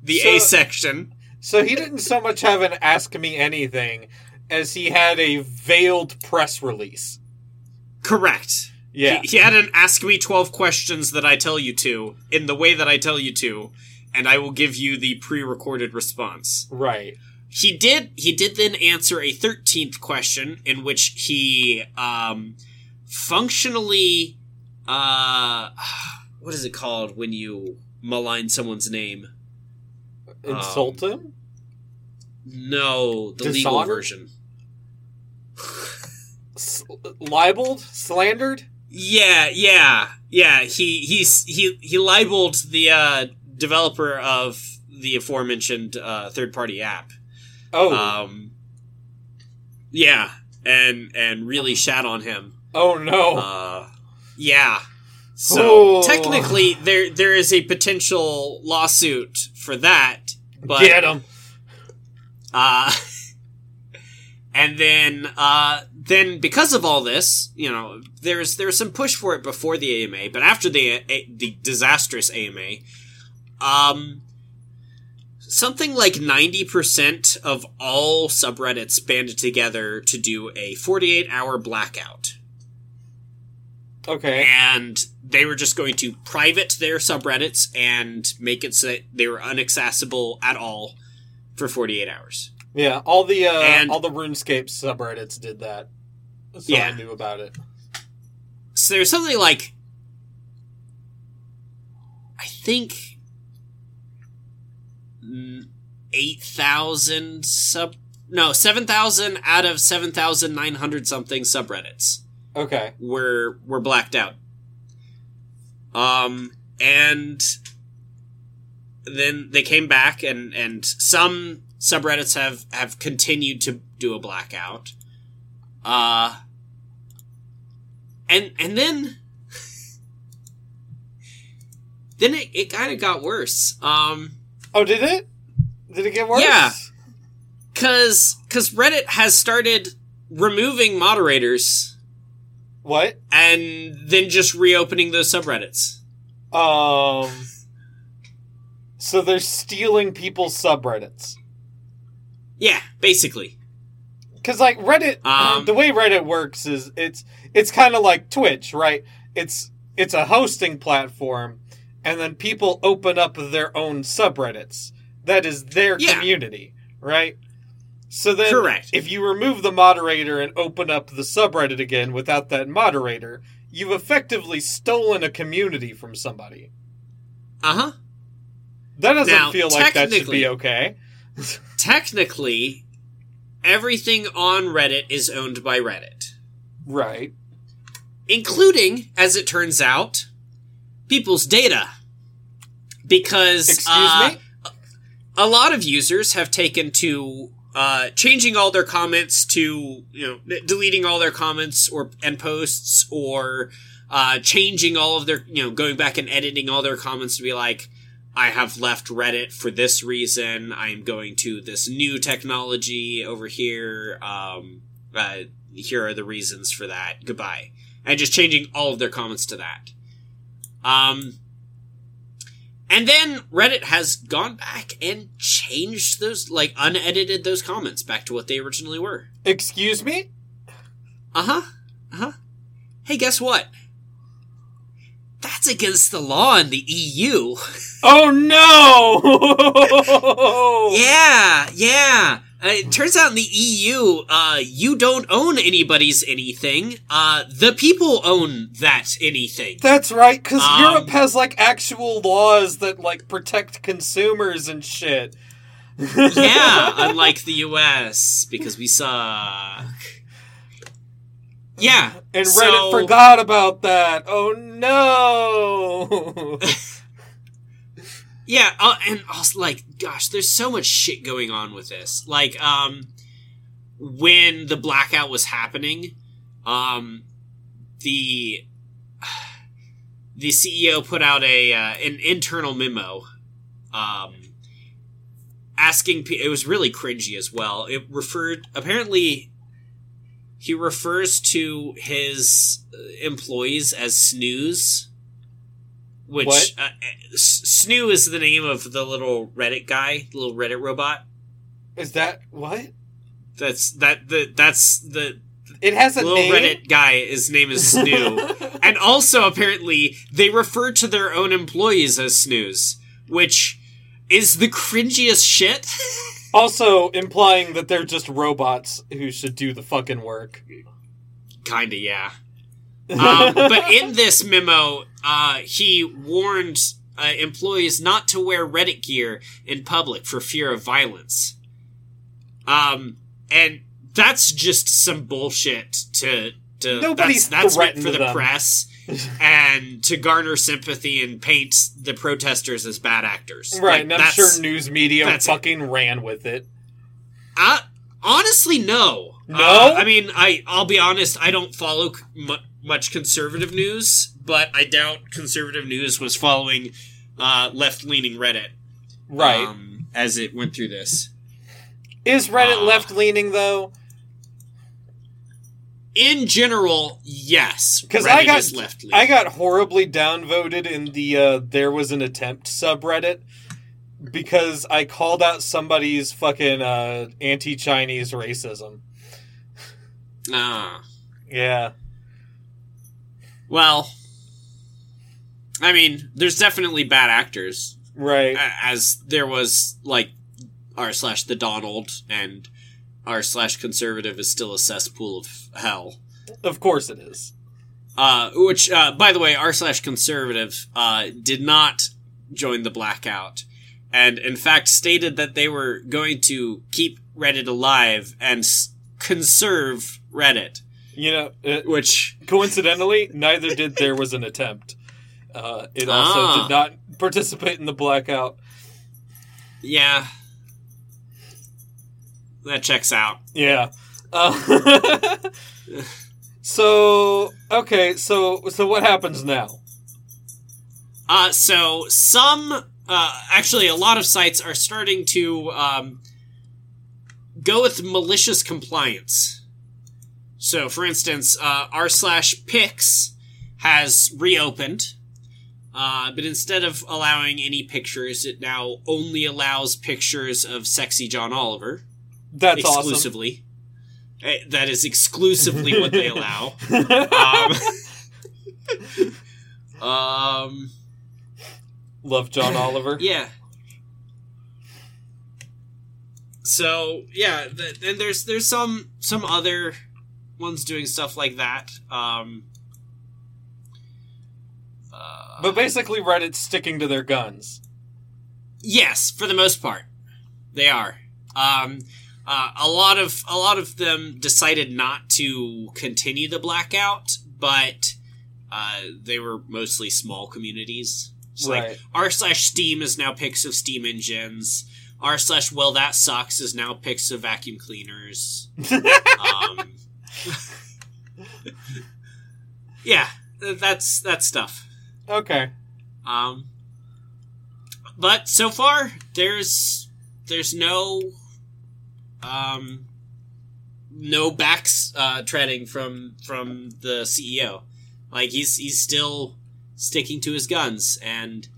the A section. So he didn't so much have an ask me anything as he had a veiled press release. Correct. Yeah. He, he had an ask me 12 questions that I tell you to in the way that I tell you to, and I will give you the pre-recorded response. Right. He did he did then answer a 13th question in which he um functionally uh what is it called when you malign someone's name? Insult him? No, the legal version. S- libeled? Slandered? Yeah, yeah, yeah. He he's he he libeled the uh, developer of the aforementioned uh, third party app. Oh. Um, yeah, and and really shat on him. Oh no. Uh, yeah. So Oh. technically, there there is a potential lawsuit for that, but Get him. uh, and then, uh, then because of all this, you know, there's there's some push for it before the AMA, but after the the disastrous AMA, um, something like ninety percent of all subreddits banded together to do a forty-eight hour blackout, Okay. and they were just going to private their subreddits and make it so that they were unaccessible at all for forty-eight hours. Yeah, all the uh, And- all the RuneScape subreddits did that. So Yeah. I knew about it. so there's something like I think mm, eight thousand sub no seven thousand out of seven thousand nine hundred something subreddits Okay. were were blacked out. Um and then they came back and and some subreddits have have continued to do a blackout. Uh and and then then it, it kind of got worse. Um Oh, did it? Did it get worse? Yeah. cuz cuz Reddit has started removing moderators What? and then just reopening those subreddits. Um. So they're stealing people's subreddits. Yeah, basically. Because like Reddit, Um, the way Reddit works is it's it's kind of like Twitch, right? It's it's a hosting platform, and then people open up their own subreddits. That is their Yeah. community, right? So then, Correct. if you remove the moderator and open up the subreddit again without that moderator, you've effectively stolen a community from somebody. Uh huh. That doesn't Now, feel like that should be okay. Technically, everything on Reddit is owned by Reddit, Right. including, as it turns out, people's data. Because Excuse uh, me? a lot of users have taken to uh, changing all their comments to you know deleting all their comments or and posts or uh, changing all of their you know going back and editing all their comments to be like I have left Reddit for this reason. I'm going to this new technology over here. Um, uh, here are the reasons for that. Goodbye, and just changing all of their comments to that. Um, and then Reddit has gone back and changed those, like, unedited those comments back to what they originally were. Excuse me? Uh huh. Uh huh. Hey, guess what? That's against the law in the EU. Oh no! yeah, yeah. Uh, it turns out in the EU, uh, you don't own anybody's anything. Uh, the people own that anything. That's right, because Um, Europe has like actual laws that like protect consumers and shit. yeah, unlike the US, because we suck. Yeah, And so- Reddit forgot about that. Oh no! yeah, uh, and also like, gosh, there's so much shit going on with this. Like, um, when the blackout was happening, um, the the CEO put out a uh, an internal memo, um, asking. It was really cringy as well. It referred apparently. He refers to his uh, employees as Snoos, which What? Uh, Snoo is the name of the little Reddit guy, the little Reddit robot. Is that what? That's that the that's the It has a little name. Reddit guy. His name is Snoo. And also, apparently, they refer to their own employees as Snoos, which is the cringiest shit. also implying that they're just robots who should do the fucking work. Kinda, yeah. Um, but in this memo, uh, he warned uh, employees not to wear Reddit gear in public for fear of violence. Um, and that's just some bullshit to. to Nobody's that's, that's meant for the them. press and to garner sympathy and paint the protesters as bad actors. Right, Like, and I'm sure news media that's it. fucking ran with it. Uh, honestly, no. No? Uh, I mean, I I'll be honest. I don't follow mu- much conservative news, but I doubt conservative news was following uh, left leaning Reddit. Right. um, as it went through this. Is Reddit uh, left leaning though? In general, yes, 'Cause Reddit I got- left. I got horribly downvoted in the uh, there was an attempt subreddit because I called out somebody's fucking uh, anti-Chinese racism. Ah, Yeah. Well, I mean, there's definitely bad actors, Right. as there was like r slash the Donald and r slash conservative is still a cesspool of hell. Of course it is. Uh, which, uh, by the way, r slash conservative uh, did not join the blackout, and in fact stated that they were going to keep Reddit alive and s- conserve Reddit. You know, uh, Which, coincidentally, neither did there was an attempt. Uh, it also Ah. did not participate in the blackout. yeah, that checks out. Yeah. Uh, so okay, so so what happens now? Uh, so some, uh, actually, a lot of sites are starting to um, go with malicious compliance. So, for instance, uh, r slash pics has reopened, uh, but instead of allowing any pictures, it now only allows pictures of sexy John Oliver That's exclusively. Eh, That is exclusively what they allow. Um, um, Love John Oliver. Yeah. So yeah, and there's there's some some other ones doing stuff like that. Um, uh, But basically, Reddit's sticking to their guns. yes, for the most part, they are. Um, uh, a lot of a lot of them decided not to continue the blackout, but uh, they were mostly small communities. It's like r slash steam is now pics of steam engines r slash well that sucks is now pics of vacuum cleaners um, yeah that's that's stuff. Okay. um, but so far there's there's no um no backs uh treading from from the ceo like he's he's still sticking to his guns and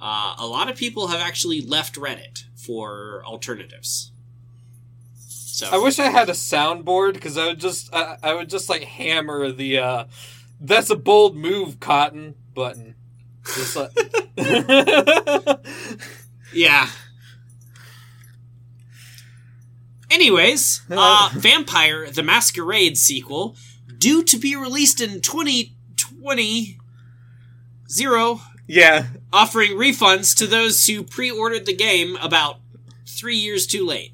uh, a lot of people have actually left reddit for alternatives so I wish I had a soundboard because I would just I, I would just like hammer the uh that's a bold move, Cotton button. Just like Yeah. Anyways, uh, Vampire the Masquerade sequel, due to be released in 2020, zero, yeah. offering refunds to those who pre-ordered the game about three years too late.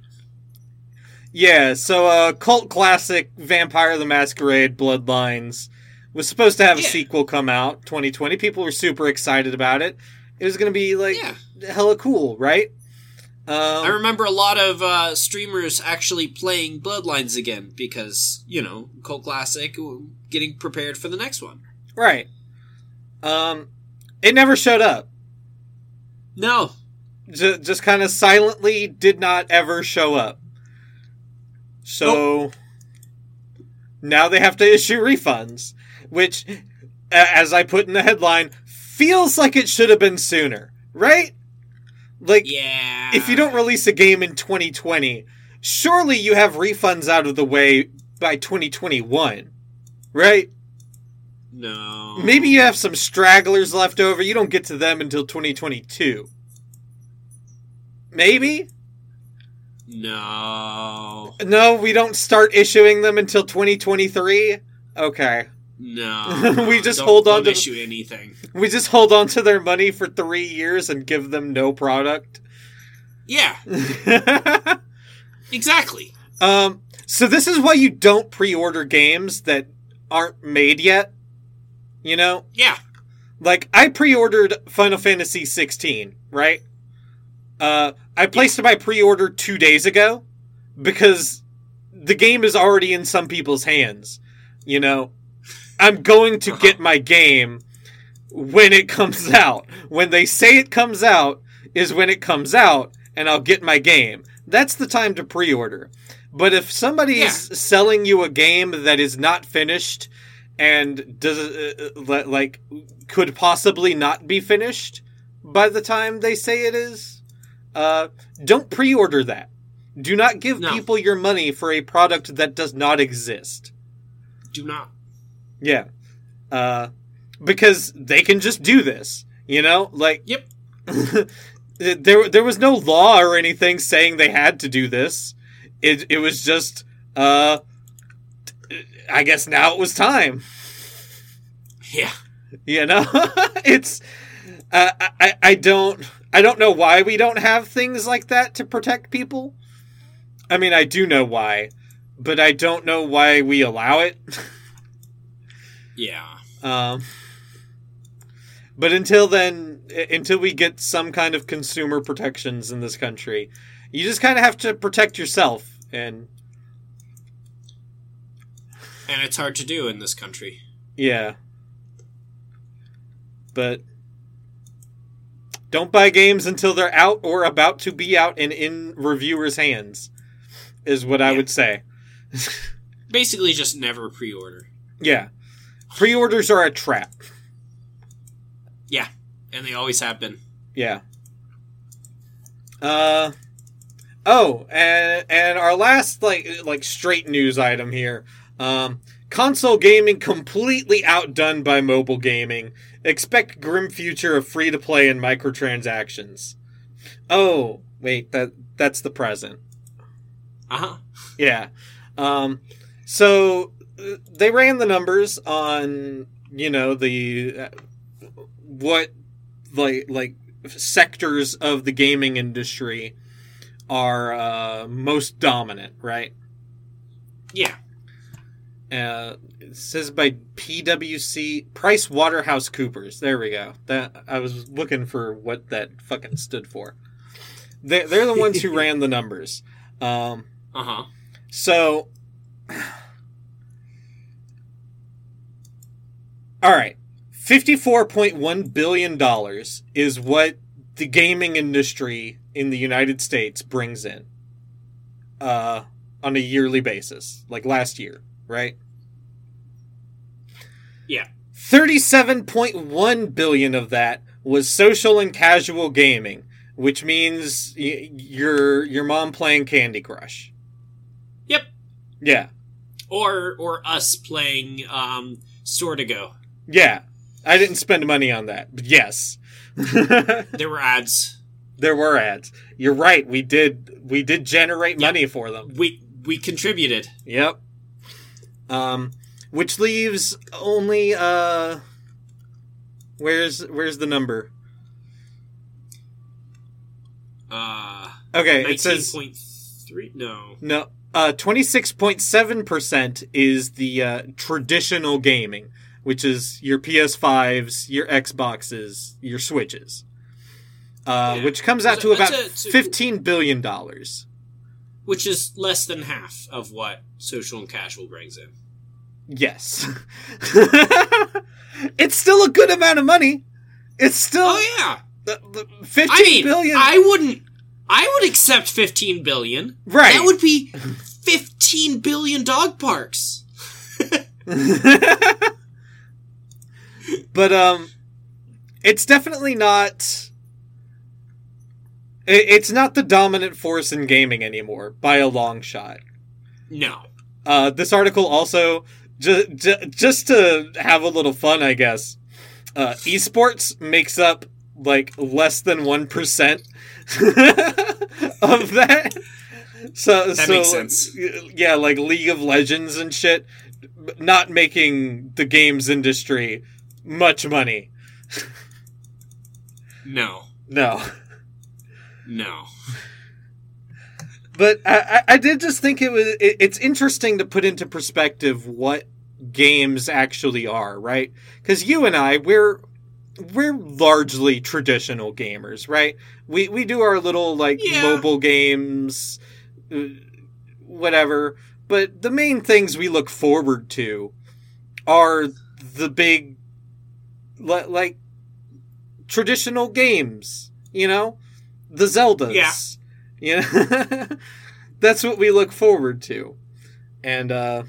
Yeah, so uh cult classic Vampire the Masquerade Bloodlines was supposed to have a sequel come out 2020. People were super excited about it. It was going to be like Yeah. hella cool, right? Um, I remember a lot of uh, streamers actually playing Bloodlines again because, you know, cult classic, getting prepared for the next one. right. Um, it never showed up. No. J- just kind of silently did not ever show up. So now they have to issue refunds, which, as I put in the headline, feels like it should have been sooner, right? Like, Yeah. if you don't release a game in 2020, surely you have refunds out of the way by 2021, right? No. Maybe you have some stragglers left over. You don't get to them until 2022. Maybe? No. No, we don't start issuing them until 2023. Okay. No. We just Don't- hold on to- issue anything. We just hold on to their money for three years and give them no product. Yeah, exactly. um, so this is why you don't pre-order games that aren't made yet. You know, Yeah. like I pre-ordered Final Fantasy 16, right? Uh, I placed my pre-order two days ago because the game is already in some people's hands. You know, I'm going to get my game when it comes out. When they say it comes out is when it comes out, and I'll get my game. That's the time to pre-order. But if somebody Yeah. selling you a game that is not finished and does uh, uh, like could possibly not be finished by the time they say it is, uh, don't pre-order that. Do not give No. people your money for a product that does not exist. Do not. Yeah. Uh, because they can just do this, you know? Like, Yep. there, there was no law or anything saying they had to do this. It, it was just, uh, I guess now it was time. Yeah. You know, it's, uh, I, I don't, I don't know why we don't have things like that to protect people. I mean, I do know why, but I don't know why we allow it. Yeah. Um, but until then, until we get some kind of consumer protections in this country, you just kind of have to protect yourself. And And it's hard to do in this country. yeah, but don't buy games until they're out or about to be out and in reviewers' hands, is what I would say. Basically, just never pre order. Yeah, pre-orders are a trap. Yeah. And they always have been. Yeah. Uh oh, and and our last like like straight news item here. Um console gaming completely outdone by mobile gaming. Expect grim future of free to play and microtransactions. Oh, wait, that that's the present. Uh huh. Yeah. Um, so they ran the numbers on you know the uh, what like like sectors of the gaming industry are uh, most dominant, right? Yeah. Uh, it says by PwC Price Waterhouse Coopers. There we go. That I was looking for what that fucking stood for. They, they're the ones who ran the numbers. Um, Uh huh. so, all right, fifty-four point one billion dollars is what the gaming industry in the United States brings in, uh, on a yearly basis, like last year, right? Yeah. Thirty-seven point one billion of that was social and casual gaming, which means y- your your mom playing Candy Crush. Yep. Yeah. Or or us playing um Store to Go. Yeah, I didn't spend money on that, but yes, There were ads. there were ads. You're right. We did. We did generate Yep. money for them. We we contributed. Yep. Um, which leaves only uh, where's where's the number? Uh, Okay, it says point three. No. no. Uh, twenty six point seven percent is the uh, traditional gaming, which is your PS5s, your Xboxes, your Switches. uh, Yeah. which comes out to about that's a- it's a- fifteen billion dollars. which is less than half of what social and casual brings in. Yes, it's still a good amount of money. It's still Oh yeah, the- the fifteen I mean, billion- I wouldn't. I would accept fifteen billion. right. That would be fifteen billion dog parks. but um it's definitely not it, it's not the dominant force in gaming anymore by a long shot No. uh this article also ju- ju- just to have a little fun i guess uh esports makes up like less than 1% of that so That so makes sense. yeah like league of legends and shit not making the games industry much money No. no No. But I, I did just think it was it, it's interesting to put into perspective what games actually are right? Because you and i we're we're largely traditional gamers right? We we do our little like Yeah. mobile games uh, whatever. But the main things we look forward to are the big like traditional games you know? The zeldas. Yeah. You know that's what we look forward to and uh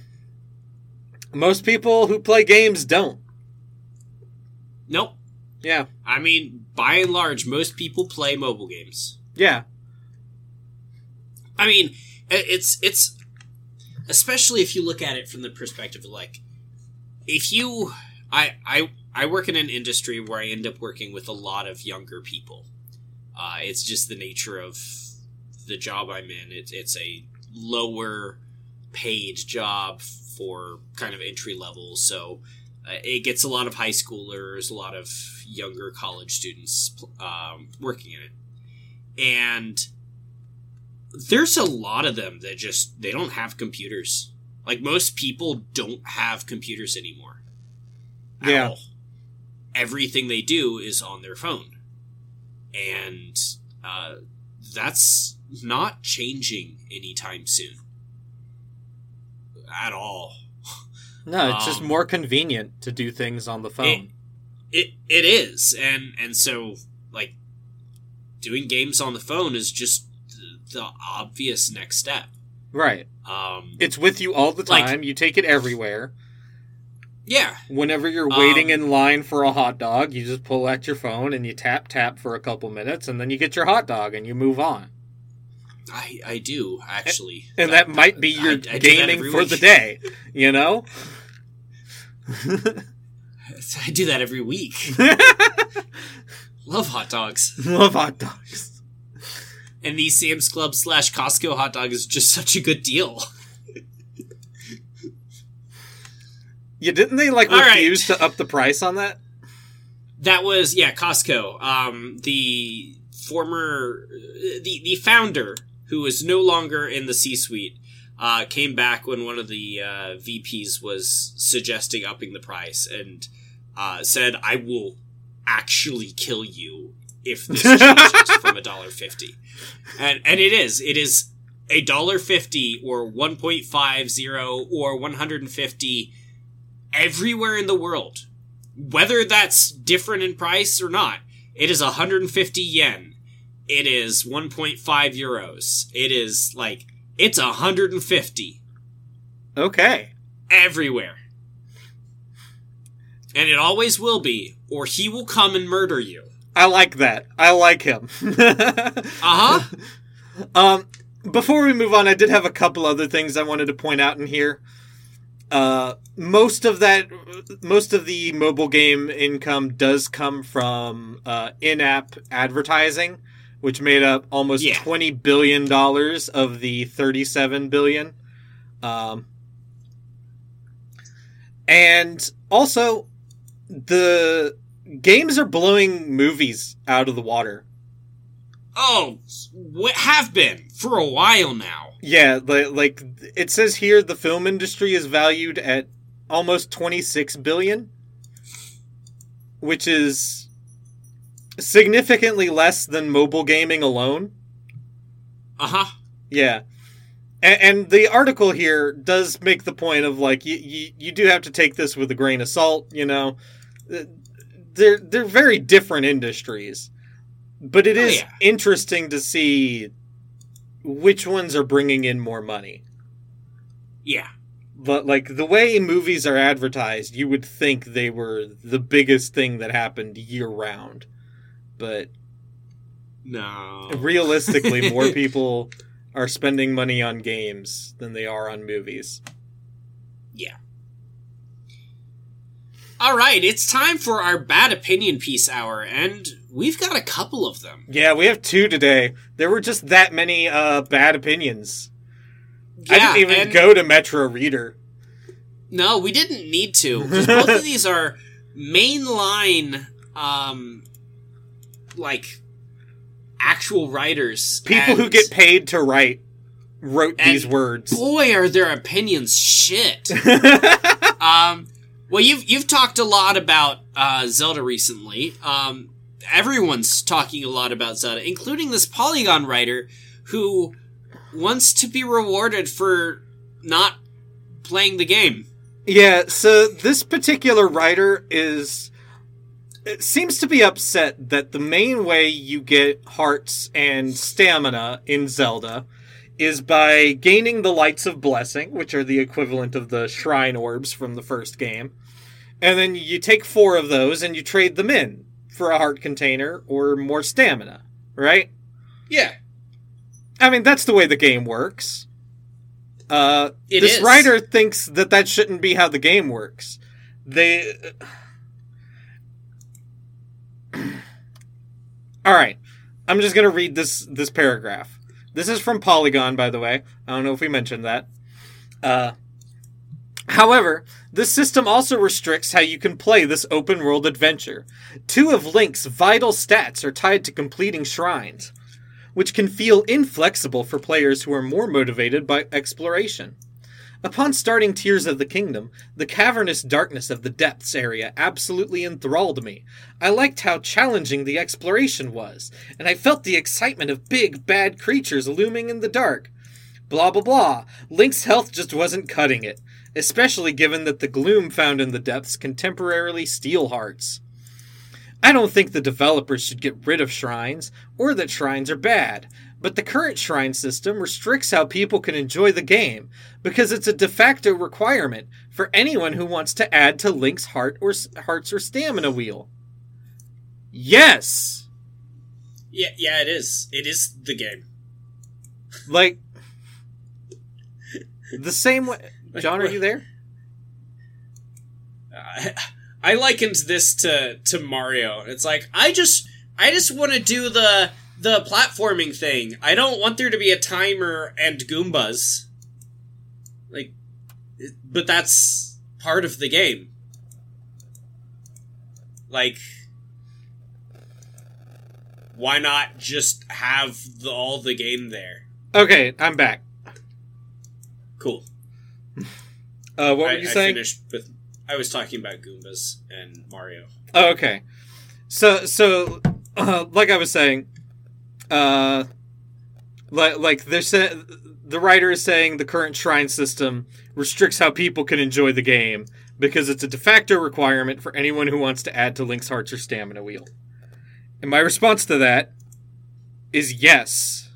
most people who play games don't Nope. yeah I mean, by and large, most people play mobile games. yeah I mean, it's it's especially if you look at it from the perspective of like if you I I I work in an industry where I end up working with a lot of younger people. Uh, it's just the nature of the job I'm in. It's it's a lower paid job for kind of entry level, so uh, it gets a lot of high schoolers, a lot of younger college students um, working in it, and there's a lot of them that just they don't have computers. Like most people don't have computers anymore. at Yeah. all. Everything they do is on their phone. And uh, that's not changing anytime soon. At all. no it's just Um, more convenient to do things on the phone It it is. And and so like doing games on the phone is just the, obvious next step. right Um it's with you all the Like- time you take it everywhere yeah. whenever you're waiting Um, in line for a hot dog you just pull out your phone and you tap tap for a couple minutes and then you get your hot dog and you move on I, I do actually, and that, might be your I- I gaming for week. the day you know I do that every week. Love hot dogs, love hot dogs and the Sam's Club slash Costco hot dog is just such a good deal. Yeah didn't they like All right. refuse to up the price on that That was yeah, Costco. Um, the former the the founder who is no longer in the C suite. Uh, came back when one of the uh, VPs was suggesting upping the price and uh, said, "I will actually kill you if this changes from a dollar fifty. And and it is it is a dollar fifty or one point five zero or one hundred and fifty everywhere in the world whether that's different in price or not, it is 150 yen. It is 1.5 euros. It is like it's 150 okay everywhere. And it always will be, or he will come and murder you. i like that i like him Uh-huh. Um, before we move on, I did have a couple other things I wanted to point out in here. Uh, most of that, most of the mobile game income does come from uh, in-app advertising, which made up almost Yeah. twenty billion dollars of the thirty-seven billion. Um, and also, the games are blowing movies out of the water. Oh, have been for a while now. Yeah, like, it says here, the film industry is valued at almost twenty six billion, which is significantly less than mobile gaming alone. Uh huh. Yeah. And, and the article here does make the point of like you, you you do have to take this with a grain of salt, you know. Uh, They're they're very different industries. But it Oh, is yeah. interesting to see which ones are bringing in more money. Yeah. But like the way movies are advertised, you would think they were the biggest thing that happened year round. But No. realistically, more people are spending money on games than they are on movies. Yeah. All right, it's time for our bad opinion piece hour, and we've got a couple of them. Yeah, we have two today. There were just that many uh, bad opinions. I didn't even and- go to Metro Reader. No, we didn't need to. both of these are mainline, um, like actual writers. People who get paid to write wrote And these words. Boy, are their opinions shit. um, well, you've you've talked a lot about uh, Zelda recently. Um, everyone's talking a lot about Zelda, including this Polygon writer who wants to be rewarded for not playing the game. Yeah, so this particular writer is it seems to be upset that the main way you get hearts and stamina in Zelda is by gaining the lights of blessing, which are the equivalent of the shrine orbs from the first game. And then you take 4 of those and you trade them in for a heart container or more stamina, right? Yeah, I mean, that's the way the game works. Uh, It this is. writer thinks that that shouldn't be how the game works. They. All right, I'm just gonna read this this paragraph. This is from Polygon, by the way. I don't know if we mentioned that. Uh, however, this system also restricts how you can play this open world adventure. Two of Link's vital stats are tied to completing shrines which can feel inflexible for players who are more motivated by exploration. Upon starting Tears of the Kingdom, the cavernous darkness of the depths area absolutely enthralled me. I liked how challenging the exploration was, and I felt the excitement of big, bad creatures looming in the dark. Blah blah blah. Link's health just wasn't cutting it, especially given that the gloom found in the depths can temporarily steal hearts. I don't think the developers should get rid of shrines, or that shrines are bad, but the current shrine system restricts how people can enjoy the game, because it's a de facto requirement for anyone who wants to add to Link's heart or hearts or stamina wheel. Yes! yeah, yeah. It is. It is the game. Like, the same way. John, are you there? I, I likened this to to Mario. It's like I just I just want to do the the platforming thing. I don't want there to be a timer and Goombas. Like, it- but that's part of the game. Like, why not just have the, all the game there? Okay, I'm back. Cool. Uh, what I, were you I saying? finished with. I was talking about Goombas and Mario. Oh, okay. So, so, uh, like I was saying, uh, like, like they're sa- the writer is saying the current shrine system restricts how people can enjoy the game because it's a de facto requirement for anyone who wants to add to Link's Hearts or Stamina Wheel. And my response to that is yes.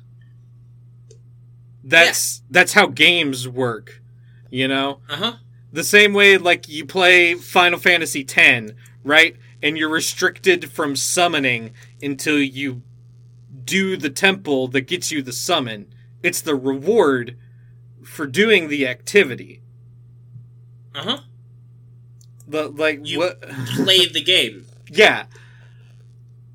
That's that's how games work, you know Uh huh. the same way like you play Final Fantasy X, right? And you're restricted from summoning until you do the temple that gets you the summon. It's the reward for doing the activity. Uh huh. The like You- what Play the game. yeah.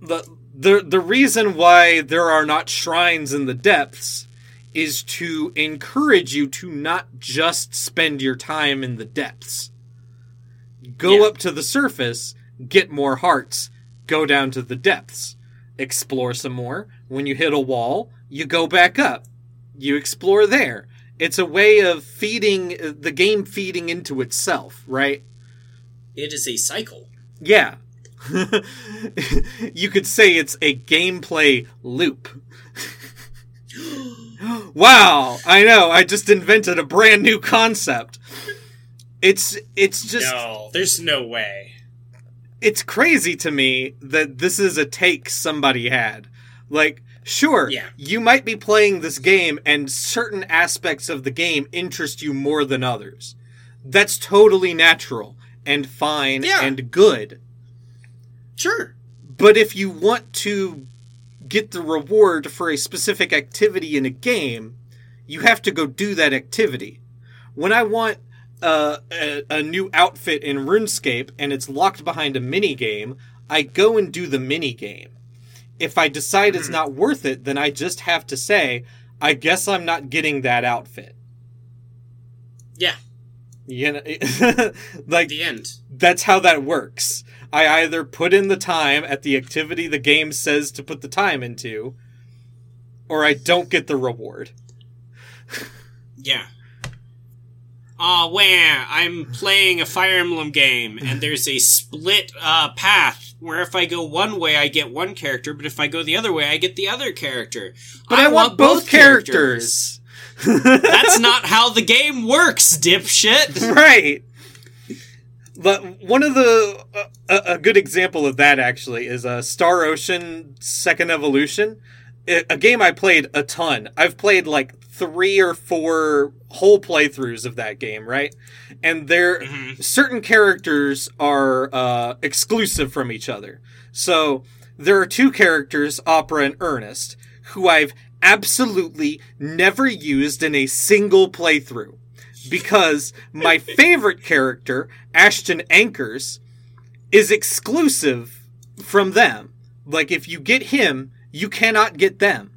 The the the reason why there are not shrines in the depths is to encourage you to not just spend your time in the depths. Go Yeah. up to the surface, get more hearts, go down to the depths, explore some more. When you hit a wall, you go back up. You explore there. It's a way of feeding the game feeding into itself, right? It is a cycle. Yeah. you could say it's a gameplay loop. Wow, I know. I just invented a brand new concept. It's it's just no, there's no way. it's crazy to me that this is a take somebody had. Like, sure, Yeah. you might be playing this game and certain aspects of the game interest you more than others. That's totally natural and fine Yeah. and good. Sure. But if you want to get the reward for a specific activity in a game, you have to go do that activity. When I want uh, a, a new outfit in RuneScape and it's locked behind a mini game, I go and do the mini game. If I decide it's not worth it, then I just have to say, I guess I'm not getting that outfit. Yeah. You know, like The end. that's how that works. I either put in the time at the activity the game says to put the time into, or I don't get the reward. Yeah. Ah, where I'm playing a Fire Emblem game, and there's a split uh, path where if I go one way, I get one character, but if I go the other way, I get the other character. But I, want, both characters. That's not how the game works, dipshit. right. But one of the uh, a, a good example of that actually is uh, Star Ocean Second Evolution, a a game I played a ton. I've played like three or four whole playthroughs of that game, right? And there Mhm. certain characters are uh, exclusive from each other. So there are two characters, Opera and Ernest, who I've absolutely never used in a single playthrough because my favorite character, Ashton Anchors, is exclusive from them. Like if you get him, you cannot get them.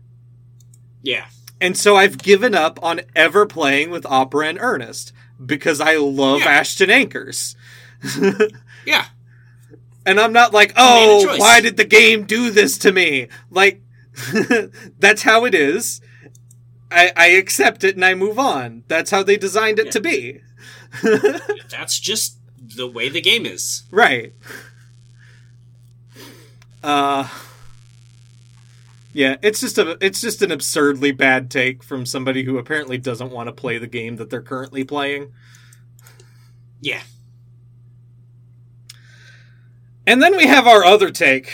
Yeah. And so I've given up on ever playing with Opera and Ernest because I love Yeah. Ashton Anchors. Yeah. And I'm not like, oh, why did the game do this to me? Like, that's how it is. I, I accept it and I move on. That's how they designed it Yeah. to be. That's just the way the game is. Right. Uh Yeah, it's just a it's just an absurdly bad take from somebody who apparently doesn't want to play the game that they're currently playing. Yeah. And then we have our other take.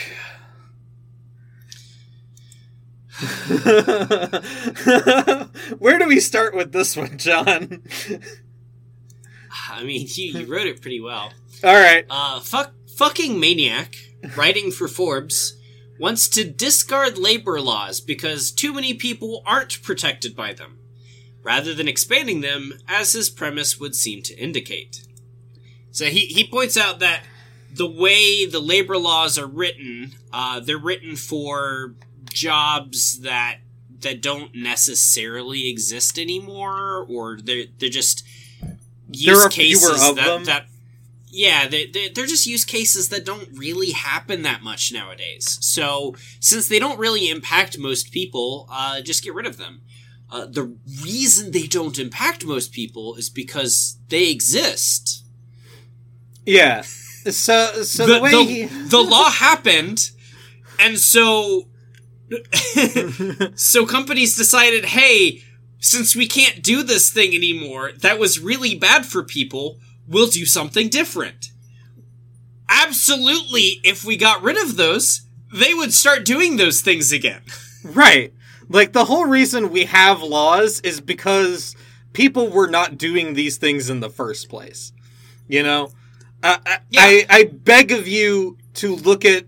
Where do we start with this one, John? I mean, you, you wrote it pretty well. All right. Uh, fuck, fucking maniac, writing for Forbes, wants to discard labor laws because too many people aren't protected by them, rather than expanding them, as his premise would seem to indicate. So he, he points out that the way the labor laws are written, uh, they're written for jobs that that don't necessarily exist anymore, or they're they're just use There are cases fewer of that, them? that yeah, they, they, they're just use cases that don't really happen that much nowadays. So, since they don't really impact most people, uh, just get rid of them. Uh, the reason they don't impact most people is because they exist. Yeah. So so the, way the, he the law happened, and so so companies decided, hey, since we can't do this thing anymore, that was really bad for people. We'll do something different. Absolutely, if we got rid of those, they would start doing those things again. Right. Like the whole reason we have laws is because people were not doing these things in the first place. You know, uh, I, Yeah. I I beg of you to look at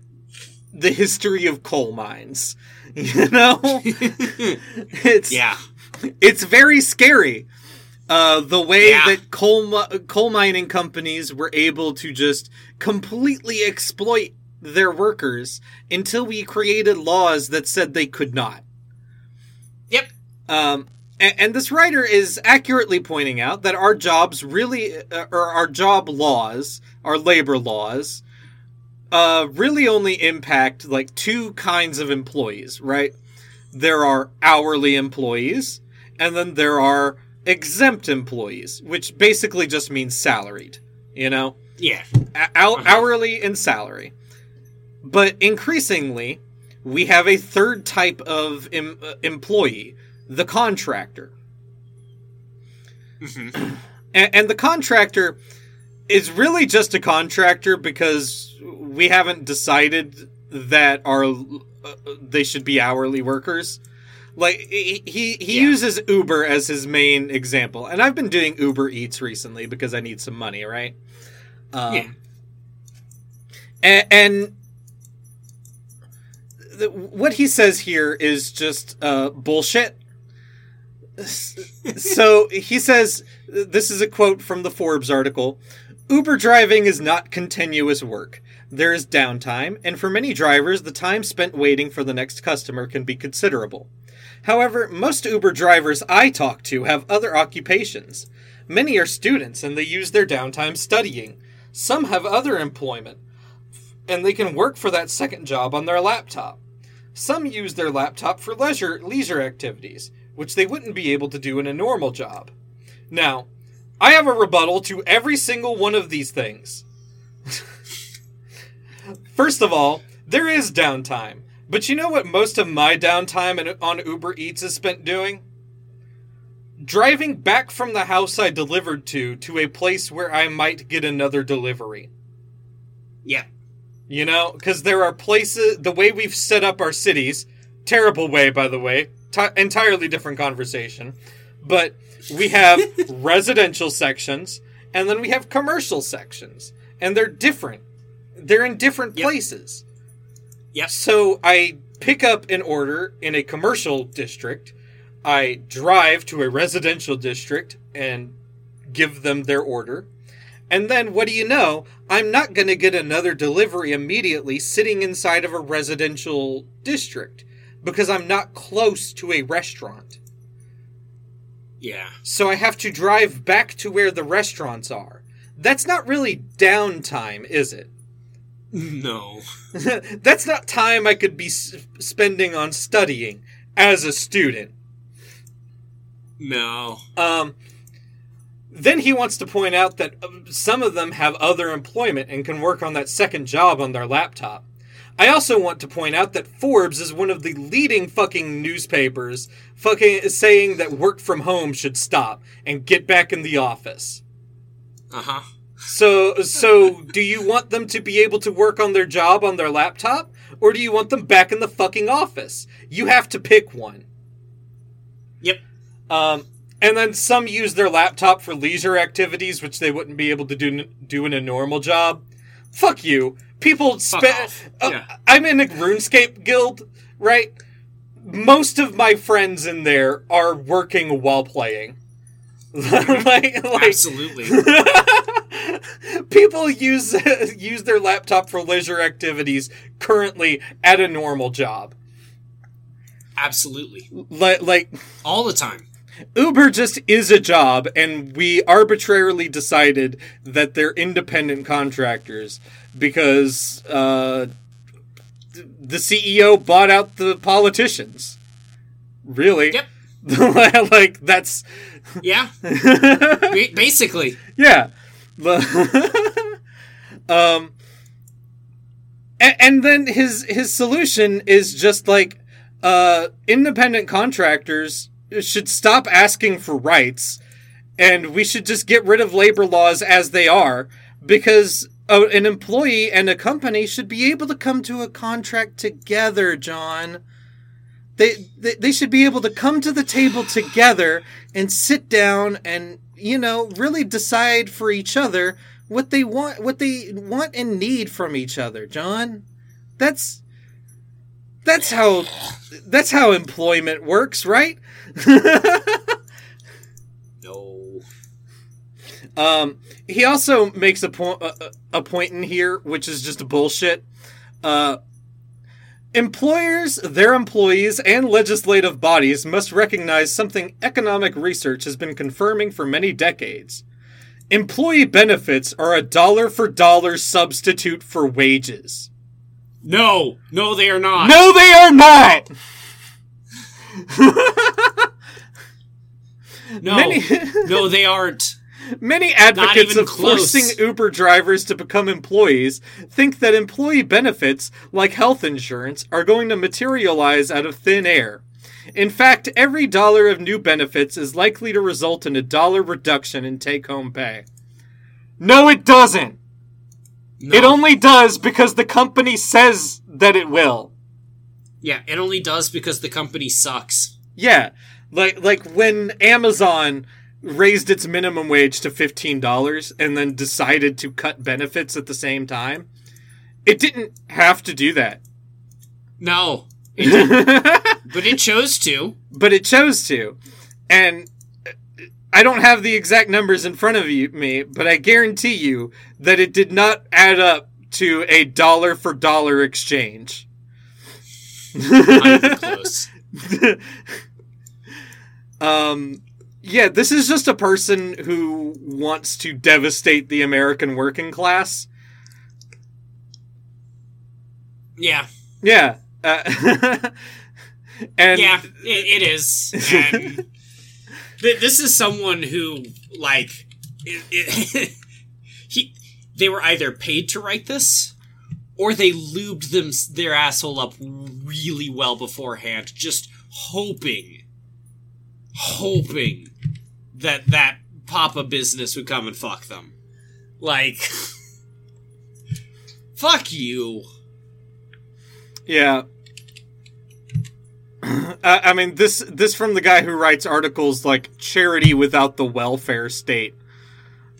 the history of coal mines. You know, it's yeah. it's very scary. Uh, the way Yeah. that coal coal mining companies were able to just completely exploit their workers until we created laws that said they could not. Yep. Um, and, and this writer is accurately pointing out that our jobs really, uh, or our job laws, our labor laws, uh, really only impact like two kinds of employees, right? There are hourly employees, and then there are exempt employees, which basically just means salaried, you know? Yeah. Hou- Uh-huh. hourly and salary. But increasingly, we have a third type of em- uh, employee, the contractor. Mhm. And, and the contractor is really just a contractor because we haven't decided that our uh, they should be hourly workers. Like he he, he Yeah. uses Uber as his main example, and I've been doing Uber Eats recently because I need some money, right? Um, Yeah. and, and the, what he says here is just uh, bullshit. so he says, this is a quote from the Forbes article Uber driving is not continuous work. There is downtime, and for many drivers, the time spent waiting for the next customer can be considerable. However, most Uber drivers I talk to have other occupations. Many are students and they use their downtime studying. Some have other employment, and they can work for that second job on their laptop. Some use their laptop for leisure leisure activities, which they wouldn't be able to do in a normal job. Now, I have a rebuttal to every single one of these things. First of all, there is downtime. But you know what most of my downtime on Uber Eats is spent doing? Driving back from the house I delivered to to a place where I might get another delivery. Yeah. You know, because there are places, the way we've set up our cities, terrible way, by the way, ti entirely different conversation. But we have residential sections, and then we have commercial sections, and they're different. They're in different Yep. places. Yep. So I pick up an order in a commercial district. I drive to a residential district and give them their order. And then what do you know? I'm not going to get another delivery immediately sitting inside of a residential district because I'm not close to a restaurant. Yeah. So I have to drive back to where the restaurants are. That's not really downtime, is it? No. That's not time I could be s- spending on studying as a student. No. Um, then he wants to point out that um, some of them have other employment and can work on that second job on their laptop. I also want to point out that Forbes is one of the leading fucking newspapers fucking saying that work from home should stop and get back in the office. Uh huh. So so do you want them to be able to work on their job on their laptop or do you want them back in the fucking office? You have to pick one. Yep. Um, and then some use their laptop for leisure activities, which they wouldn't be able to do do in a normal job. Fuck you. People spend. Uh, Yeah. I'm in a RuneScape guild, right? Most of my friends in there are working while playing. like, like Absolutely. people use use their laptop for leisure activities currently at a normal job. Absolutely. Like, like All the time. Uber just is a job, and we arbitrarily decided that they're independent contractors because uh, the CEO bought out the politicians. Really? Yep. like that's Yeah. Basically. yeah. The- um, and, and then his his solution is just like uh, independent contractors should stop asking for rights, and we should just get rid of labor laws as they are because. an employee and a company should be able to come to a contract together, John. They, they they should be able to come to the table together and sit down and you know really decide for each other what they want what they want and need from each other john. That's that's how that's how employment works right? No. um he also makes a point a, a point in here which is just bullshit. Uh Employers, their employees, and legislative bodies must recognize something economic research has been confirming for many decades. Employee benefits are a dollar for dollar substitute for wages. No. No, they are not. No, they are not! No. Many- no, they aren't. Many advocates of close. forcing Uber drivers to become employees think that employee benefits, like health insurance, are going to materialize out of thin air. In fact, every dollar of new benefits is likely to result in a dollar reduction in take home pay. No, it doesn't. No. It only does because the company says that it will. yeah, it only does because the company sucks. Yeah, like like when Amazon raised its minimum wage to fifteen dollars and then decided to cut benefits at the same time. It didn't have to do that, No, it didn't, but it chose to. but it chose to, and I don't have the exact numbers in front of you, me, but I guarantee you that it did not add up to a dollar for dollar exchange. Close. um yeah this is just a person who wants to devastate the american working class Yeah, yeah uh, and yeah, it, it is. And th- this is someone who, like, it, it, he, they were either paid to write this, or they lubed them their asshole up really well beforehand, just hoping, hoping that that Papa business would come and fuck them. Like, fuck you. yeah I, I mean this this from the guy who writes articles like charity without the welfare state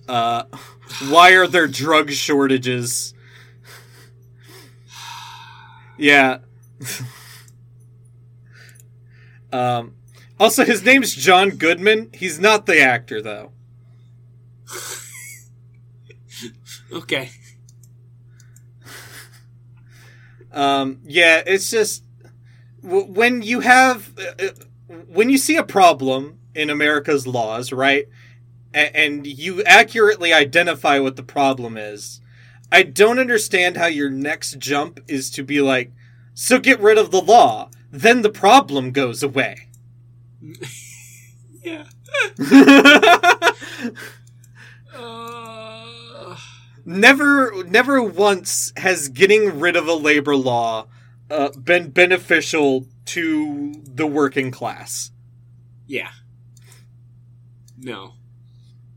uh why are there drug shortages yeah um also his name's john goodman he's not the actor though Okay. Um, yeah, it's just w- when you have uh, uh, when you see a problem in America's laws, right? A- and you accurately identify what the problem is. I don't understand how your next jump is to be like, so get rid of the law, then the problem goes away. Yeah. Uh, never, never once has getting rid of a labor law uh, been beneficial to the working class. yeah. No.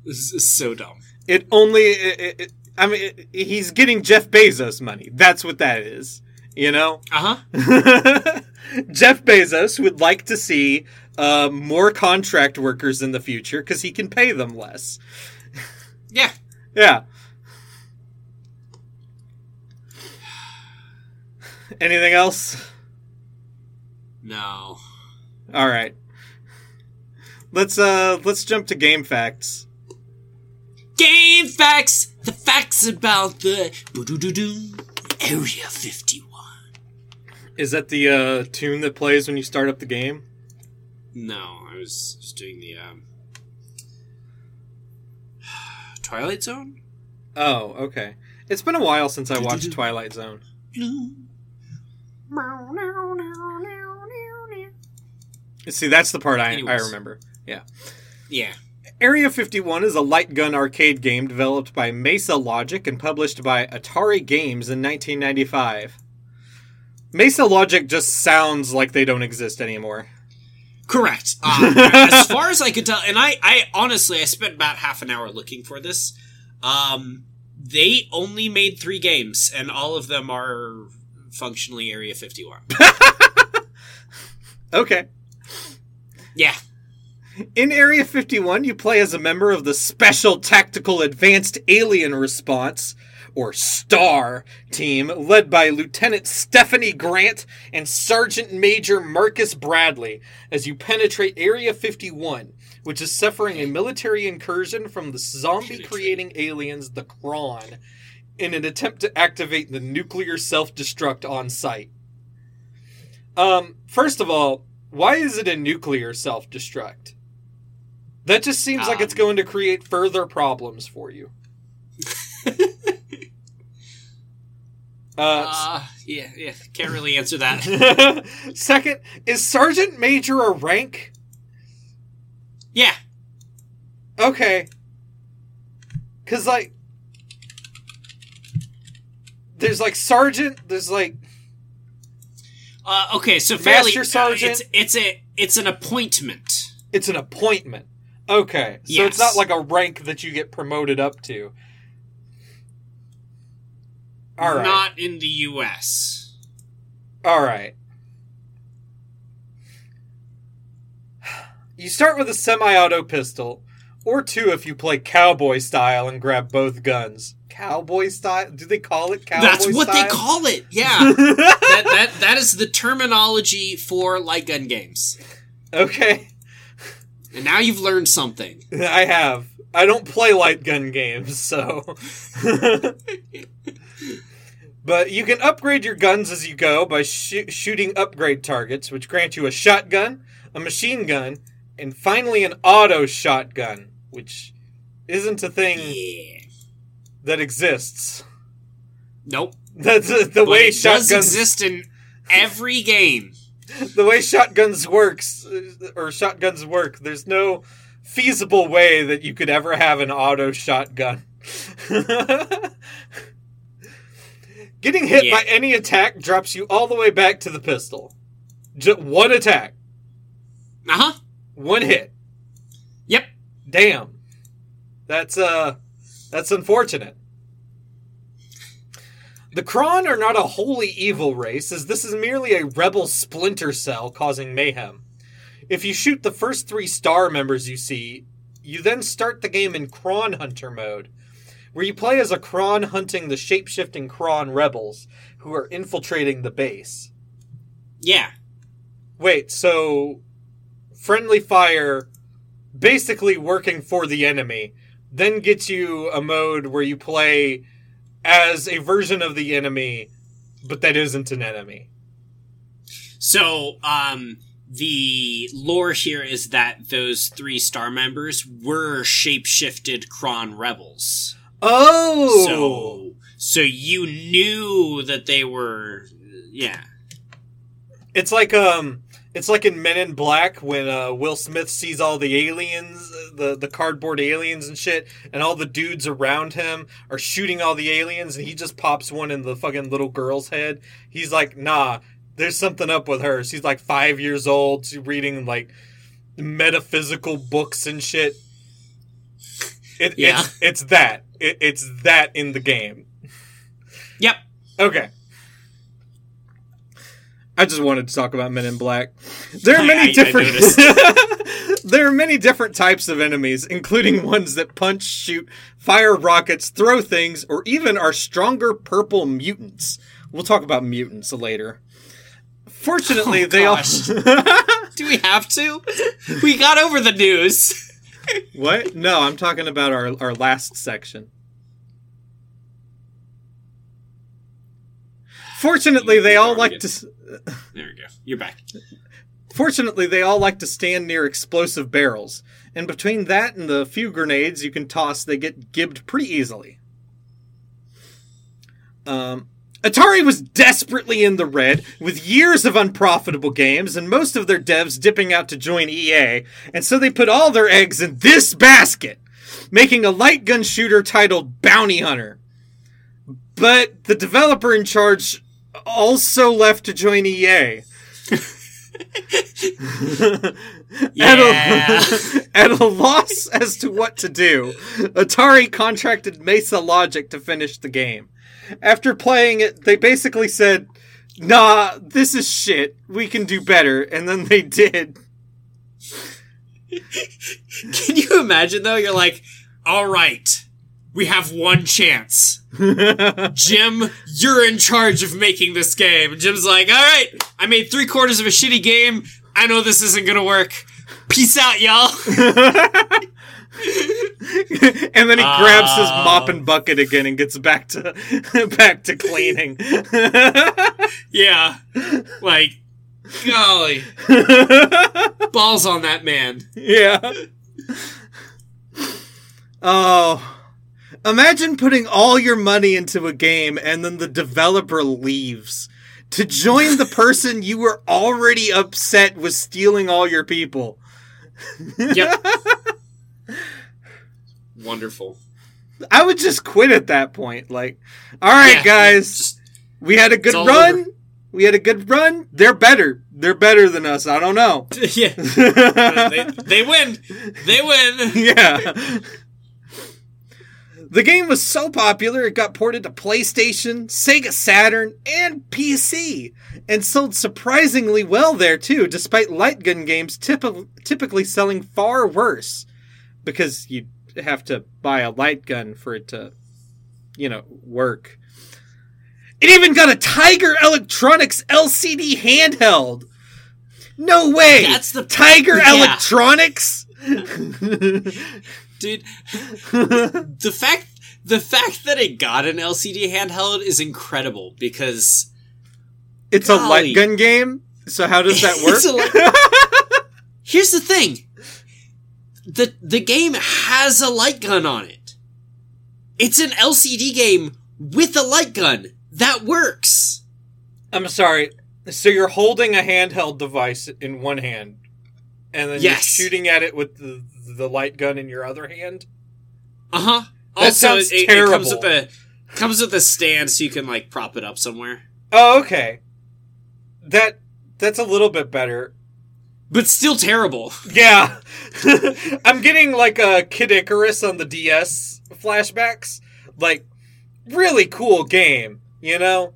This is so dumb. It only. It, it, I mean, it, he's getting Jeff Bezos money. That's what that is. You know? Uh huh. Jeff Bezos would like to see uh, more contract workers in the future because he can pay them less. Yeah. Yeah. Anything else? No. All right. Let's uh let's jump to game facts. Game facts! The facts about the Area 51. Is that the uh tune that plays when you start up the game? No, I was just doing the um, Twilight Zone. Oh, okay. It's been a while since I watched Twilight Zone. See, that's the part I, I remember. Yeah. Yeah. Area 51 is a light gun arcade game developed by Mesa Logic and published by Atari Games in 1995. Mesa Logic just sounds like they don't exist anymore. Correct. Um, as far as I could tell, and I, I honestly, I spent about half an hour looking for this. Um, they only made three games, and all of them are functionally Area 51. Okay. Yeah. In Area 51, you play as a member of the Special Tactical Advanced Alien Response, or STAR, team led by Lieutenant Stephanie Grant and Sergeant Major Marcus Bradley as you penetrate Area 51, which is suffering a military incursion from the zombie creating aliens, the Kron, in an attempt to activate the nuclear self destruct on site. Um, first of all, why is it a nuclear self destruct? That just seems like it's Um. going to create further problems for you. Uh, Uh, yeah, yeah. Can't really answer that. second, is Sergeant Major a rank? Yeah. Okay. Because like, there's like sergeant. There's like Uh, okay, so fairly, Master uh, Sergeant? it's it's a it's an appointment. it's an appointment. Okay, so it's not like a rank that you get promoted up to. All right. Not in the U.S. All right. You start with a semi-auto pistol, or two if you play cowboy style and grab both guns. Cowboy style? Do they call it cowboy style? That's what style? they call it. Yeah, that, that that is the terminology for light gun games. okay, And now you've learned something. I have. I don't play light gun games, so. but you can upgrade your guns as you go by sh- shooting upgrade targets, which grant you a shotgun, a machine gun, and finally an auto shotgun, which isn't a thing Yeah. that exists. Nope. That's the But way it does shotguns exist in every game. the way shotguns works uh, or shotguns work. There's no feasible way that you could ever have an auto shotgun. Getting hit Yeah. by any attack drops you all the way back to the pistol. Just one attack, Uh huh. one hit. Yep. Damn. That's uh that's unfortunate. The Kron are not a wholly evil race, as this is merely a rebel splinter cell causing mayhem. If you shoot the first three star members you see, you then start the game in Kron Hunter mode, where you play as a Kron hunting the shape-shifting Kron rebels who are infiltrating the base. Yeah. Wait, so friendly fire basically working for the enemy then gets you a mode where you play as a version of the enemy but that isn't an enemy. So, um, the lore here is that those three star members were shapeshifted Kron rebels. Oh. So, so you knew that they were, yeah. It's like um it's like in Men in Black when uh, Will Smith sees all the aliens, the the cardboard aliens and shit, and all the dudes around him are shooting all the aliens, and he just pops one in the fucking little girl's head. He's like, "Nah, there's something up with her. She's like five years old. She's reading like metaphysical books and shit." It, Yeah. It's it's that. It, it's that in the game. Yep. Okay. I just wanted to talk about Men in Black. There are many I- I different There are many different types of enemies, including hmm. ones that punch, shoot, fire rockets, throw things, or even are stronger purple mutants. We'll talk about mutants later. Fortunately, Oh, they all. Do we have to? We got over the news. What? No, I'm talking about our our last section. Fortunately, they all like to s- There we go. You're back. Fortunately, they all like to stand near explosive barrels, and between that and the few grenades you can toss, they get gibbed pretty easily. Um, Atari was desperately in the red, with years of unprofitable games, and most of their devs dipping out to join EA, and so they put all their eggs in this basket, making a light gun shooter titled Bounty Hunter. But the developer in charge also left to join EA. at, a, at a loss as to what to do, Atari contracted Mesa Logic to finish the game. After playing it, they basically said, nah, this is shit. We can do better. And then they did. Can you imagine though? You're like, all right, we have one chance. Jim, you're in charge of making this game. Jim's like, all right, I made three quarters of a shitty game. I know this isn't gonna work. Peace out, y'all. and then he grabs his Oh. mop and bucket again and gets back to back to cleaning. yeah. Like, golly. Balls on that man. yeah. Oh. Imagine putting all your money into a game and then the developer leaves to join the person you were already upset was stealing all your people. Yep. Wonderful. I would just quit at that point. Like, all right, Yeah, guys, just- we had a good run. over. We had a good run. They're better. They're better than us. I don't know. yeah. they, they win. They win. yeah. The game was so popular it got ported to PlayStation, Sega Saturn, and PC, and sold surprisingly well there too, despite light gun games typ- typically selling far worse. Because you have to buy a light gun for it to, you know, work. It even got a Tiger Electronics LCD handheld. No way! That's the- Tiger Yeah. Electronics. Dude, the fact the fact that it got an LCD handheld is incredible because It's a light gun game. So how does that work? light- here's the thing. The the game has a light gun on it. It's an LCD game with a light gun. That works. I'm sorry. So you're holding a handheld device in one hand, and then Yes. you're shooting at it with the the light gun in your other hand. Uh-huh. That Also sounds it, it comes with a comes with a stand so you can like prop it up somewhere. Oh, okay. That that's a little bit better. But still terrible. Yeah, I'm getting like a Kid Icarus on the DS flashbacks. Like, really cool game, you know.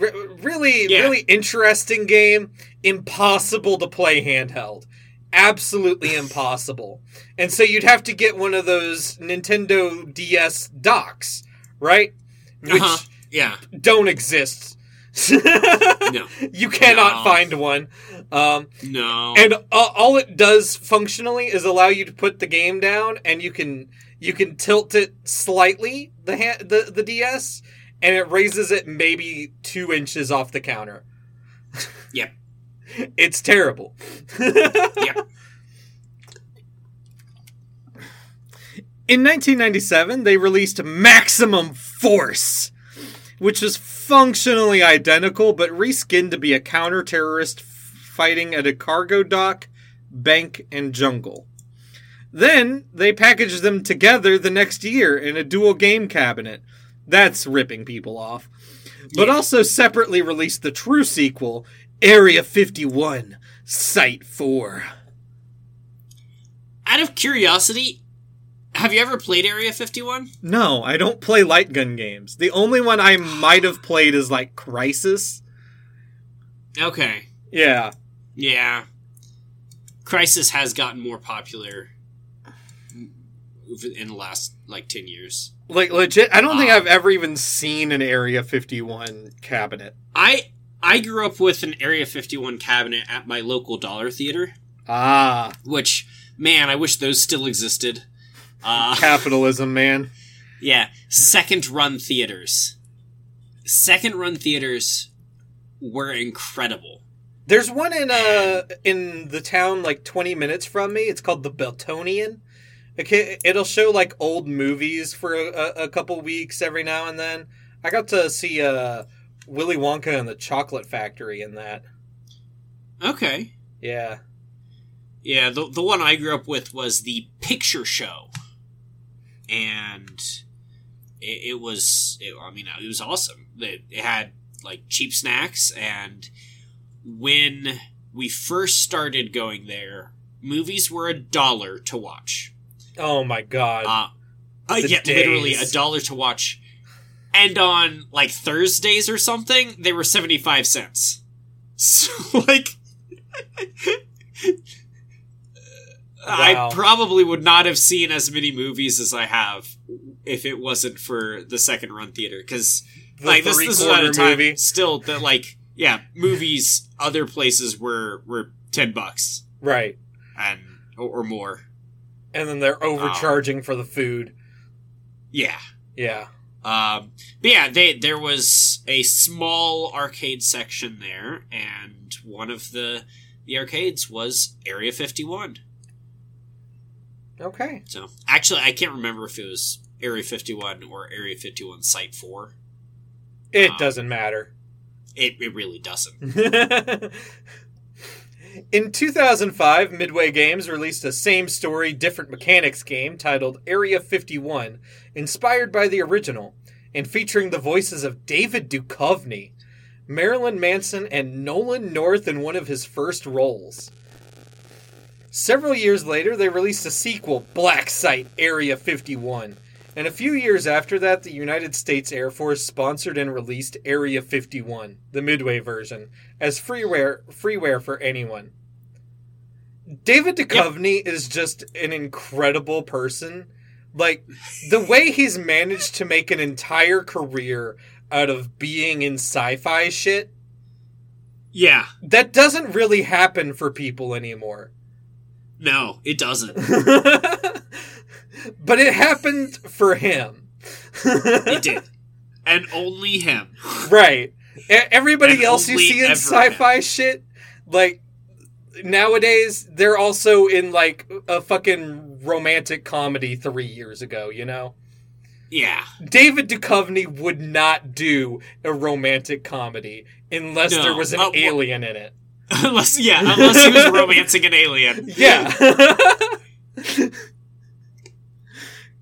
R- really, Yeah. really interesting game. Impossible to play handheld. Absolutely impossible. And so you'd have to get one of those Nintendo DS docks, right? Which Uh-huh. Yeah. don't exist. No. You cannot No. find one. Um, No. and uh, all it does functionally is allow you to put the game down and you can you can tilt it slightly the ha- the the DS and it raises it maybe 2 inches off the counter. Yep. It's terrible. Yep. In 1997, they released Maximum Force, which was functionally identical but reskinned to be a counter terrorist fighting at a cargo dock, bank, and jungle. Then they packaged them together the next year in a dual game cabinet. That's ripping people off. But Yeah. also separately released the true sequel, Area 51, Site 4. Out of curiosity, have you ever played Area 51? No, I don't play light gun games. The only one I might have played is like Crisis. Okay. Yeah. Yeah. Crisis has gotten more popular in the last like 10 years. Like legit, I don't think Ah. I've ever even seen an Area 51 cabinet. I I grew up with an Area 51 cabinet at my local dollar theater, Ah, which man, I wish those still existed. Uh capitalism, man. Yeah, second run theaters. Second run theaters were incredible. There's one in uh in the town like 20 minutes from me. It's called the Beltonian. Okay, it'll show like old movies for a, a, couple weeks every now and then. I got to see uh Willy Wonka and the Chocolate Factory in that. Okay. Yeah. Yeah, the the one I grew up with was the Picture Show, and it, it was. It, I mean, it was awesome. It, it had like cheap snacks, and when we first started going there, movies were a dollar to watch. Oh my god. Uh, uh yeah, literally a dollar to watch. And on like Thursdays or something, they were seventy five cents. So like, I probably would not have seen as many movies as I have if it wasn't for the second run theater. Because like this, this is at a time movie. still that like yeah, movies other places were were ten bucks Right. and or, or more. And then they're overcharging for the food. Yeah. Yeah. Um, but yeah, they there was a small arcade section there, and one of the the arcades was Area Fifty One. Okay. So actually, I can't remember if it was Area Fifty One or Area Fifty One Site Four. It Um, doesn't matter. It it really doesn't. In 2005, Midway Games released a same story, different mechanics game titled Area 51, inspired by the original, and featuring the voices of David Duchovny, Marilyn Manson, and Nolan North in one of his first roles. Several years later, they released a sequel, Black Site Area 51. And a few years after that, the United States Air Force sponsored and released Area 51, the Midway version, as freeware freeware for anyone. David Duchovny is just an incredible person. Like the way he's managed to make an entire career out of being in sci-fi shit, Yeah. that doesn't really happen for people anymore. No, it doesn't. but it happened for him. It did. And only him. Right. Everybody And else you see in sci-fi shit, like nowadays, they're also in like a fucking romantic comedy three years ago. You know, Yeah. David Duchovny would not do a romantic comedy unless No. there was an Uh, alien in it. unless yeah, unless he was romancing an alien. Yeah.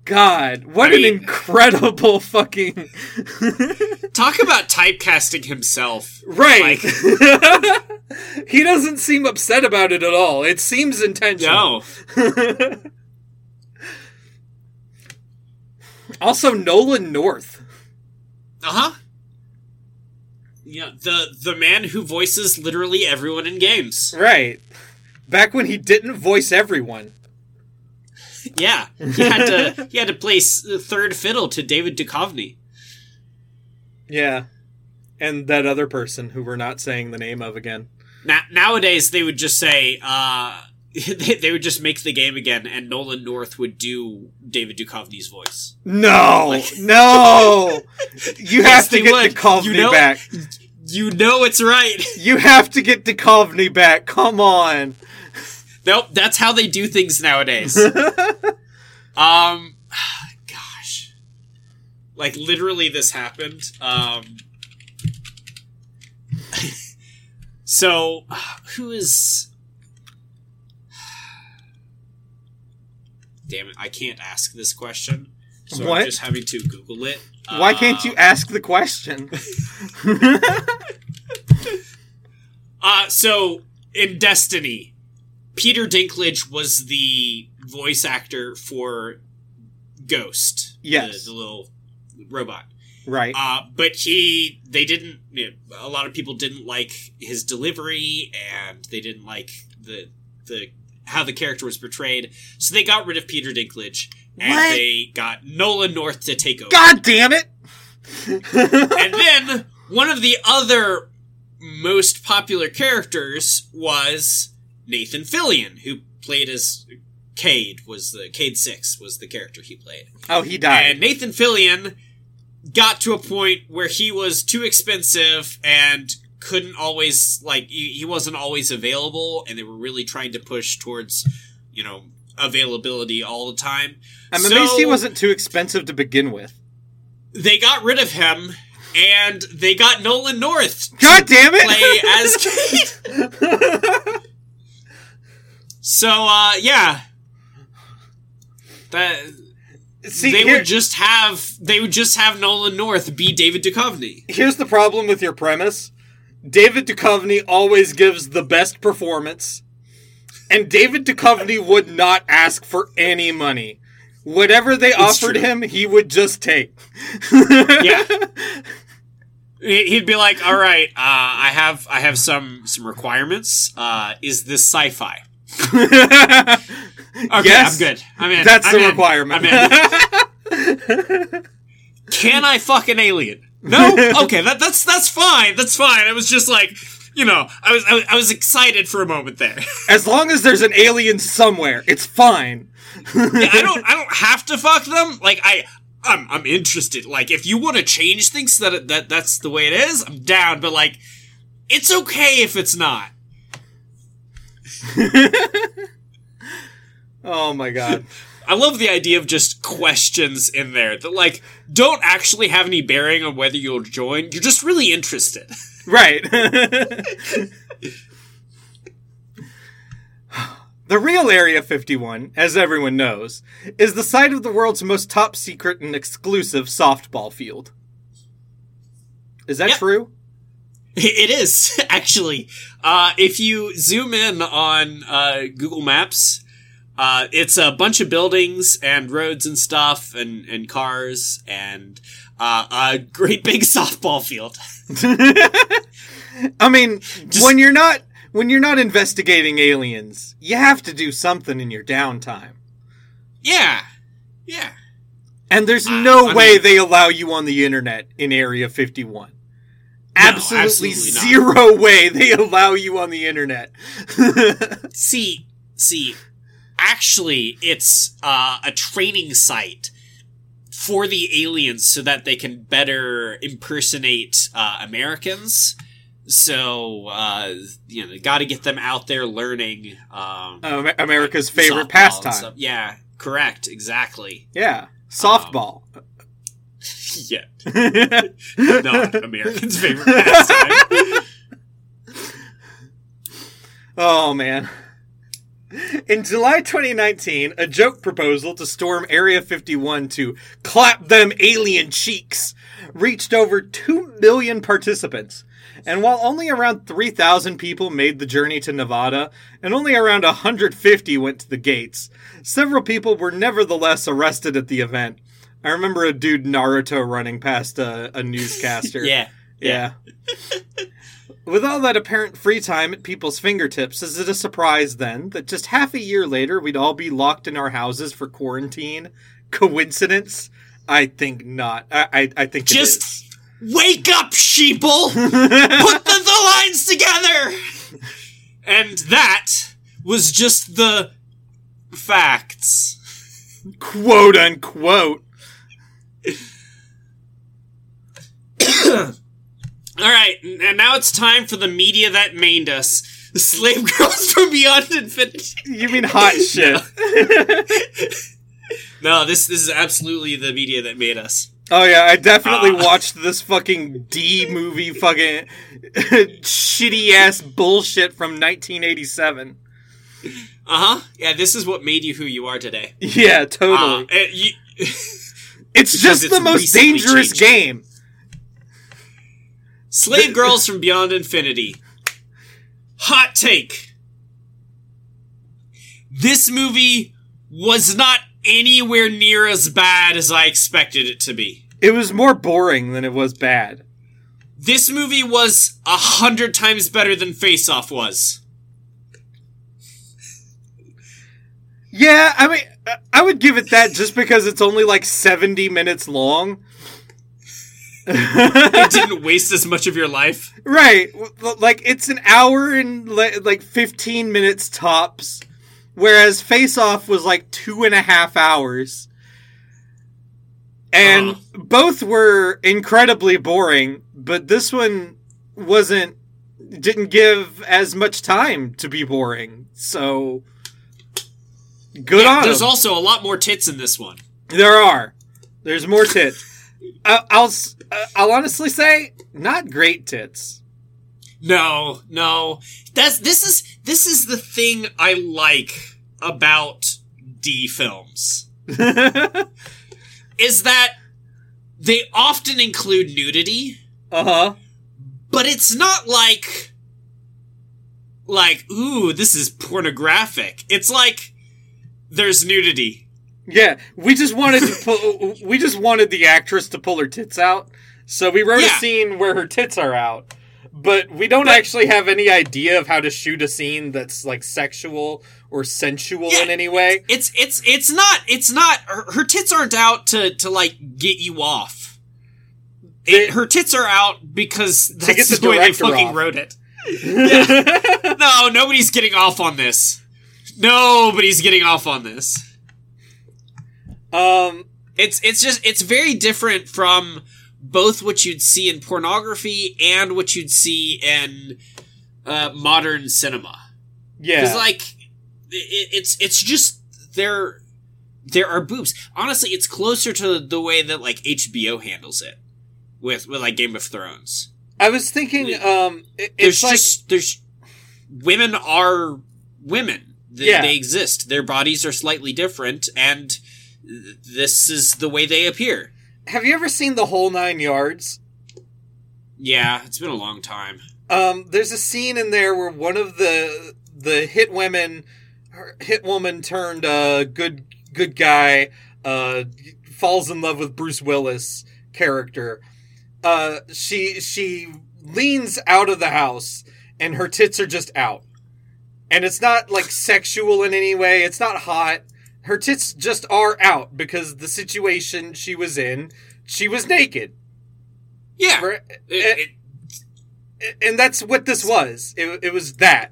God, what I an mean- incredible fucking Talk about typecasting himself. right. he doesn't seem upset about it at all. It seems intentional. No. also, Nolan North. Uh-huh. Yeah, the the man who voices literally everyone in games. Right. Back when he didn't voice everyone. Yeah. He had to he had to play third fiddle to David Duchovny. Yeah. And that other person who we're not saying the name of again. Now, nowadays they would just say uh they, they would just make the game again and Nolan North would do David Duchovny's voice. No, Like- no. You Yes, have to get would. Duchovny You know- back. You know it's right. You have to get Duchovny back. Come on. Nope, that's how they do things nowadays. um gosh. Like literally this happened. Um So, who is Damn it, I can't ask this question. So What? I'm just having to Google it. Why can't you Um, ask the question? Uh, so in Destiny, Peter Dinklage was the voice actor for Ghost. Yes. the, the little robot. right. Uh, but he, they didn't. You know, a lot of people didn't like his delivery, and they didn't like the the how the character was portrayed. So they got rid of Peter Dinklage, and What? they got Nolan North to take over. God damn it! And then one of the other most popular characters was Nathan Fillion, who played as Cayde. Was the Cayde Six was the character he played, oh, he died. and Nathan Fillion got to a point where he was too expensive and couldn't always like he, wasn't always available, and they were really trying to push towards you know availability all the time. I'm So- amazed he wasn't too expensive to begin with. They got rid of him. And they got Nolan North God damn it! play as Cayde. So uh yeah. That See, they here- would just have they would just have Nolan North be David Duchovny. here's the problem with your premise. David Duchovny always gives the best performance, and David Duchovny would not ask for any money. Whatever they offered true. him, he would just take. Yeah. He- He'd be like, "All right, uh, I have I have some some requirements. Uh, is this sci-fi? Okay, Yes. I'm good. I'm in. That's I'm the in. requirement. I'm in. Can I fuck an alien? No. Okay, that, that's that's fine. That's fine. I was just like, you know, I was I was, I was excited for a moment there. as long as there's an alien somewhere, it's fine. Yeah, I don't I don't have to fuck them. Like I I'm I'm interested. Like if you want to change things so that that that's the way it is, I'm down. But like, it's okay if it's not. Oh my god. I love the idea of just questions in there that like don't actually have any bearing on whether you'll join. You're just really interested. Right. The real Area 51, as everyone knows, is the site of the world's most top secret and exclusive softball field. Is that Yep. true? It is actually. Uh, if you zoom in on uh, Google Maps, uh, it's a bunch of buildings and roads and stuff and and cars and uh, a great big softball field. I mean, when you're not when you're not investigating aliens, you have to do something in your downtime. Yeah, yeah. And there's no I way mean- they allow you on the internet in Area 51. Absolutely, absolutely zero way they allow you on the internet. See, see, actually, it's uh, a training site for the aliens so that they can better impersonate uh, Americans. So, uh, you know, got to get them out there learning. Um, Um, America's favorite pastime. Yeah, correct, exactly. Yeah, softball. Yeah, not Americans' favorite pastime. oh man. In July 2019, a joke proposal to storm Area 51 to clap them alien cheeks reached over 2 million participants. And while only around 3,000 people made the journey to Nevada, and only around 150 went to the gates, several people were nevertheless arrested at the event. I remember a dude Naruto running past a, a newscaster. yeah, Yeah. With all that apparent free time at people's fingertips, is it a surprise then that just half a year later we'd all be locked in our houses for quarantine? Coincidence? I think not. I I, I think Just- wake up, sheeple! Put the, the lines together! And that was just the facts. quote unquote. All right, and now it's time for the media that mained us. The slave girls from beyond infinity. You mean hot shit? No, this this is absolutely the media that made us. Oh yeah, I definitely Ah. watched this fucking D movie, fucking shitty ass bullshit from 1987. Uh huh. Yeah, this is what made you who you are today. Yeah, Uh, totally. eh, you- it's just it's the most dangerous changed. game. slave girls from beyond infinity. Hot take. This movie was not anywhere near as bad as I expected it to be. It was more boring than it was bad. This movie was a hundred times better than Face Off was. Yeah, I mean, I would give it that just because it's only like 70 minutes long. It didn't waste as much of your life. right. Like, it's an hour and like 15 minutes tops, whereas Face Off was like two and a half hours. And Uh-huh. both were incredibly boring, but this one wasn't, didn't give as much time to be boring. So, good Yeah, on there's 'em. also a lot more tits in this one. There are. There's more tits. I, I'll uh, I'll honestly say not great tits. No, no. That's this is this is the thing I like about D films. Is that they often include nudity, Uh huh. but it's not like like ooh, this is pornographic. It's like there's nudity. Yeah, we just wanted to pull. we just wanted the actress to pull her tits out, so we wrote Yeah. a scene where her tits are out. But we don't But- actually have any idea of how to shoot a scene that's like sexual or sensual Yeah. in any way. It's it's it's not it's not her, her tits aren't out to to like get you off. It, her tits are out because that's the way they fucking off. wrote it. No, nobody's getting off on this. Nobody's getting off on this. um. It's it's just it's very different from both what you'd see in pornography and what you'd see in uh, modern cinema. Yeah. Because like it, it's it's just there there are boobs. Honestly, it's closer to the way that like HBO handles it with with like Game of Thrones. I was thinking. Um. it- There's it's like just there's women are women Th- Yeah. They exist. Their bodies are slightly different, and this is the way they appear. Have you ever seen the whole nine yards? Yeah, it's been a long time. Um, there's a scene in there where one of the the hit women, hit woman turned uh, good good guy, uh, falls in love with Bruce Willis character. Uh, she she leans out of the house and her tits are just out, and it's not like sexual in any way. It's not hot. Her tits just are out because the situation she was in, she was naked. Yeah, Right? it- it- and that's what this was. It, it was that.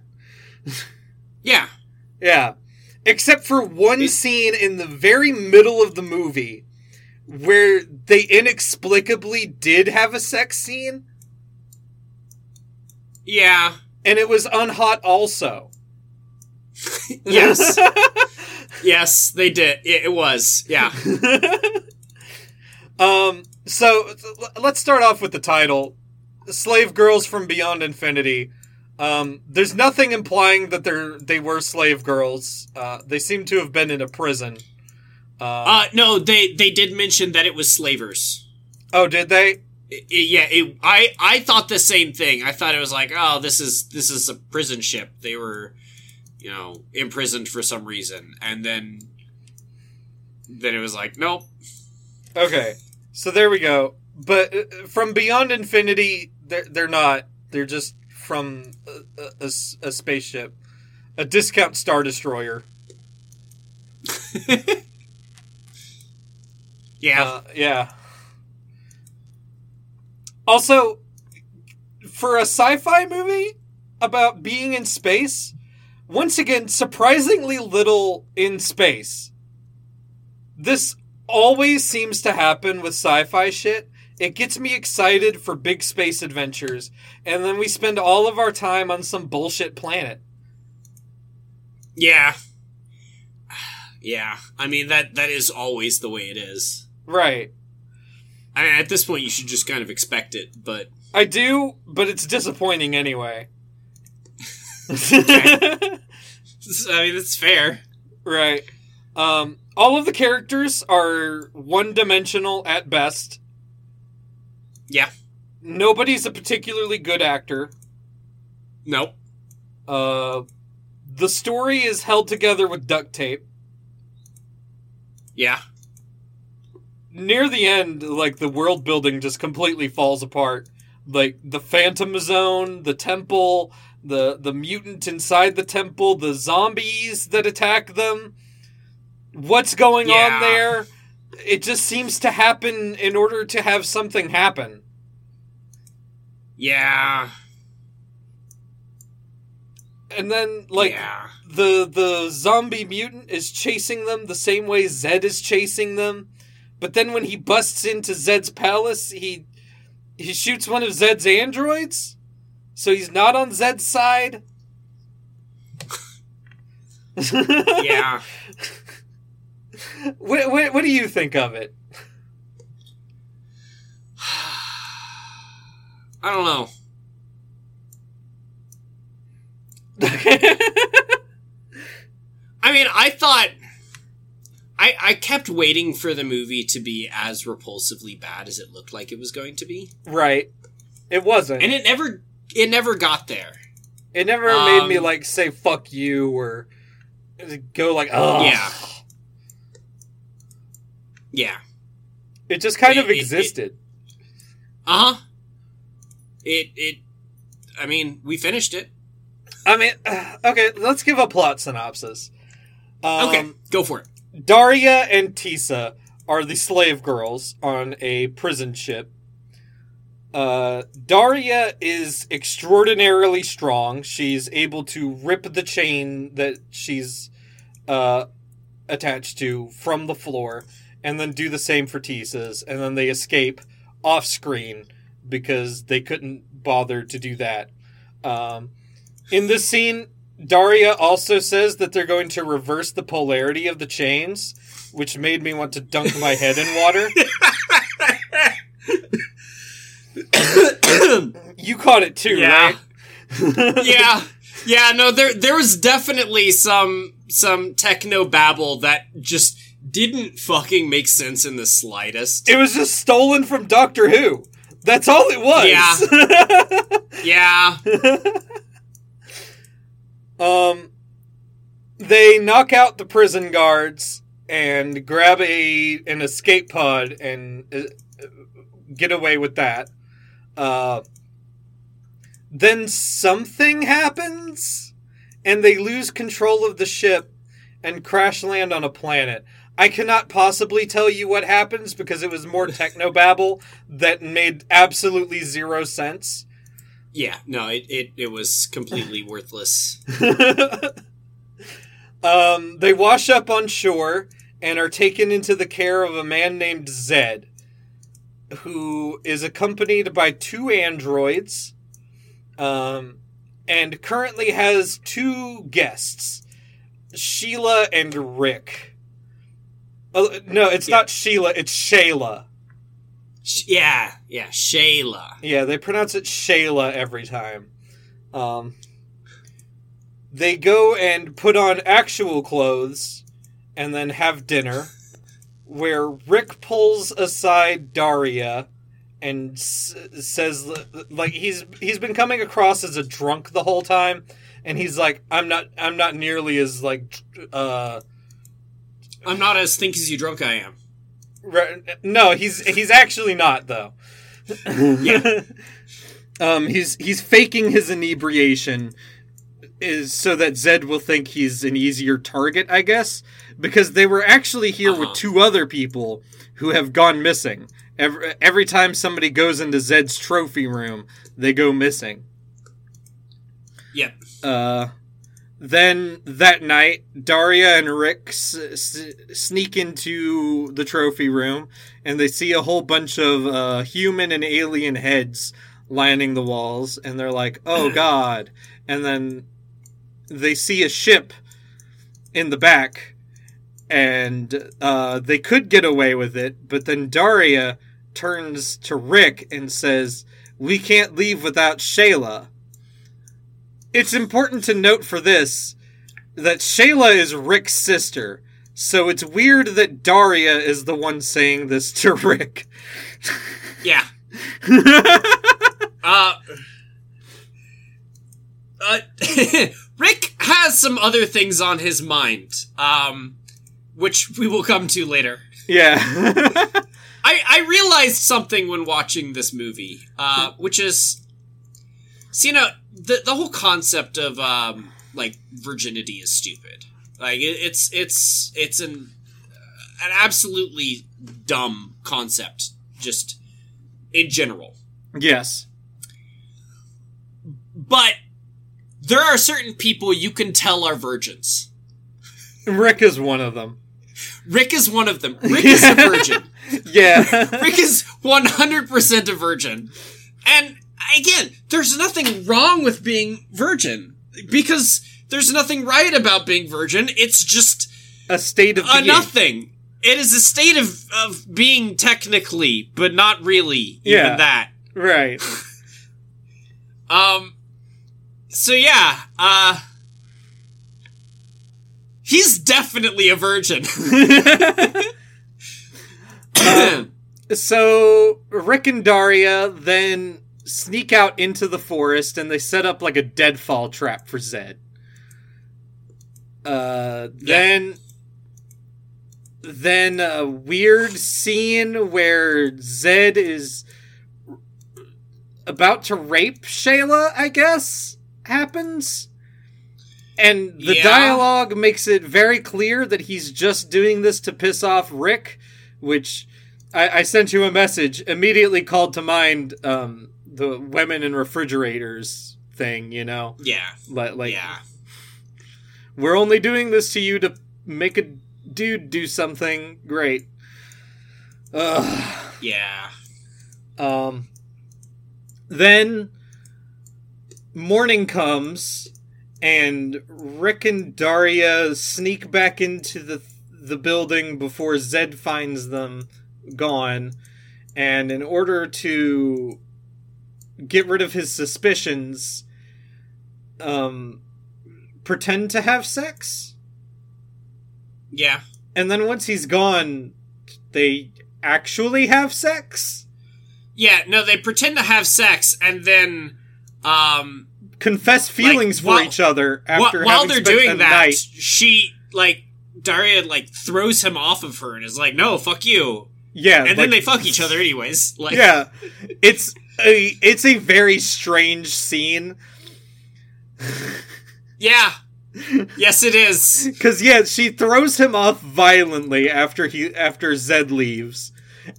yeah. Yeah. Except for one scene in the very middle of the movie where they inexplicably did have a sex scene Yeah. and it was unhot also. Yes. yes, they did. It, it was. Yeah. um so let's start off with the title Slave Girls from Beyond Infinity. Um, there's nothing implying that they're they were slave girls. Uh, they seem to have been in a prison. Uh, Uh, no, they they did mention that it was slavers. oh, did they? It- it- yeah, it, I I thought the same thing. I thought it was like, oh, this is this is a prison ship. They were, you know, imprisoned for some reason, and then then it was like, nope. Okay, so there we go. But uh, from Beyond Infinity, they're they're not. They're just from a a spaceship, a discount star destroyer. Yeah, Uh, yeah. Also, for a sci-fi movie about being in space, once again, surprisingly little in space. This always seems to happen with sci-fi shit. It gets me excited for big space adventures, and then we spend all of our time on some bullshit planet. yeah, yeah. I mean that that is always the way it is. Right. I mean, at this point, you should just kind of expect it. But I do, but it's disappointing anyway. I mean, it's fair. Right. Um, all of the characters are one dimensional at best. Yeah. Nobody's a particularly good actor. Nope. Uh, the story is held together with duct tape. Yeah. Near the end, like the world building just completely falls apart. Like the Phantom Zone, the temple, the the mutant inside the temple, the zombies that attack them. What's going Yeah. on there? It just seems to happen in order to have something happen. Yeah. And then like yeah. the the zombie mutant is chasing them the same way Zed is chasing them. But then when he busts into Zed's palace, he he shoots one of Zed's androids. So he's not on Zed's side. Yeah. What, what, what do you think of it? I don't know. I mean, I thought I I kept waiting for the movie to be as repulsively bad as it looked like it was going to be. right. It wasn't. And it never it never got there. it never made me um, like say fuck you or go like oh Yeah. Yeah. It just kind It- of existed. Uh-huh. It it I mean, we finished it. I mean, okay, let's give a plot synopsis. Um, Okay, go for it. Daria and Tisa are the slave girls on a prison ship. Uh, Daria is extraordinarily strong. She's able to rip the chain that she's uh, attached to from the floor and then do the same for Tisa's. And then they escape off screen because they couldn't bother to do that. Um, in this scene, Daria also says that they're going to reverse the polarity of the chains, which made me want to dunk my head in water. You caught it too, Yeah. right? yeah. Yeah, no, there there was definitely some some techno babble that just didn't fucking make sense in the slightest. It was just stolen from Doctor Who. That's all it was. Yeah. Yeah. um, they knock out the prison guards and grab a an escape pod and uh, get away with that. Uh, then something happens, and they lose control of the ship and crash land on a planet. I cannot possibly tell you what happens because it was more technobabble that made absolutely zero sense. Yeah, no, it, it, it was completely worthless. um, they wash up on shore and are taken into the care of a man named Zed, who is accompanied by two androids, um, and currently has two guests, Sheila and Rick. Oh, no, it's Yeah. not Sheila, it's Shayla. Sh- yeah, yeah, Shayla. Yeah, they pronounce it Shayla every time. Um, they go and put on actual clothes and then have dinner, where Rick pulls aside Daria and s- says like he's he's been coming across as a drunk the whole time and he's like I'm not I'm not nearly as like uh I'm not as think as you drunk I am. Re- No, he's he's actually not though. Yeah. um, he's he's faking his inebriation, is so that Zed will think he's an easier target, I guess, because they were actually here Uh-huh. with two other people who have gone missing. Every every time somebody goes into Zed's trophy room, they go missing. Yep. Uh, then that night, Daria and Rick s- s- sneak into the trophy room, and they see a whole bunch of uh, human and alien heads lining the walls, and they're like, "Oh God!" And then they see a ship in the back, and uh, they could get away with it, but then Daria turns to Rick and says, "We can't leave without Shayla." It's important to note for this that Shayla is Rick's sister, so it's weird that Daria is the one saying this to Rick. Yeah. Uh, uh, Rick has some other things on his mind, um, which we will come to later. yeah. I, I realized something when watching this movie, uh, which is, so, you know, the the whole concept of um, like virginity is stupid. Like it, it's it's it's an an absolutely dumb concept, just in general. yes. But there are certain people you can tell are virgins. Rick is one of them. Rick is one of them. Rick is a virgin. Yeah. Rick is 100% a virgin. And again, there's nothing wrong with being virgin because there's nothing right about being virgin. It's just a state of a being. nothing. It is a state of, of being technically, but not really even Yeah. that. Right. Um so yeah, uh He's definitely a virgin. So Rick and Daria then sneak out into the forest and they set up like a deadfall trap for Zed. Uh, then then a weird scene where Zed is about to rape Shayla, I guess, happens. And the Yeah. dialogue makes it very clear that he's just doing this to piss off Rick, which I, I sent you a message, immediately called to mind um, the women in refrigerators thing, you know? yeah. Like, like yeah. we're only doing this to you to make a dude do something great. Ugh. Yeah. Um, then morning comes, and Rick and Daria sneak back into the the building before Zed finds them gone. And in order to get rid of his suspicions, um, pretend to have sex, Yeah. and then once he's gone, they actually have sex. Yeah, no, they pretend to have sex and then um Confess feelings for while- each other after while having they're doing that, night. she like Daria like throws him off of her and is like, "No, fuck you." Yeah, And then they fuck each other anyways. Like yeah, it's a it's a very strange scene Yeah. Yes, it is. because yeah, she throws him off violently after he after Zed leaves,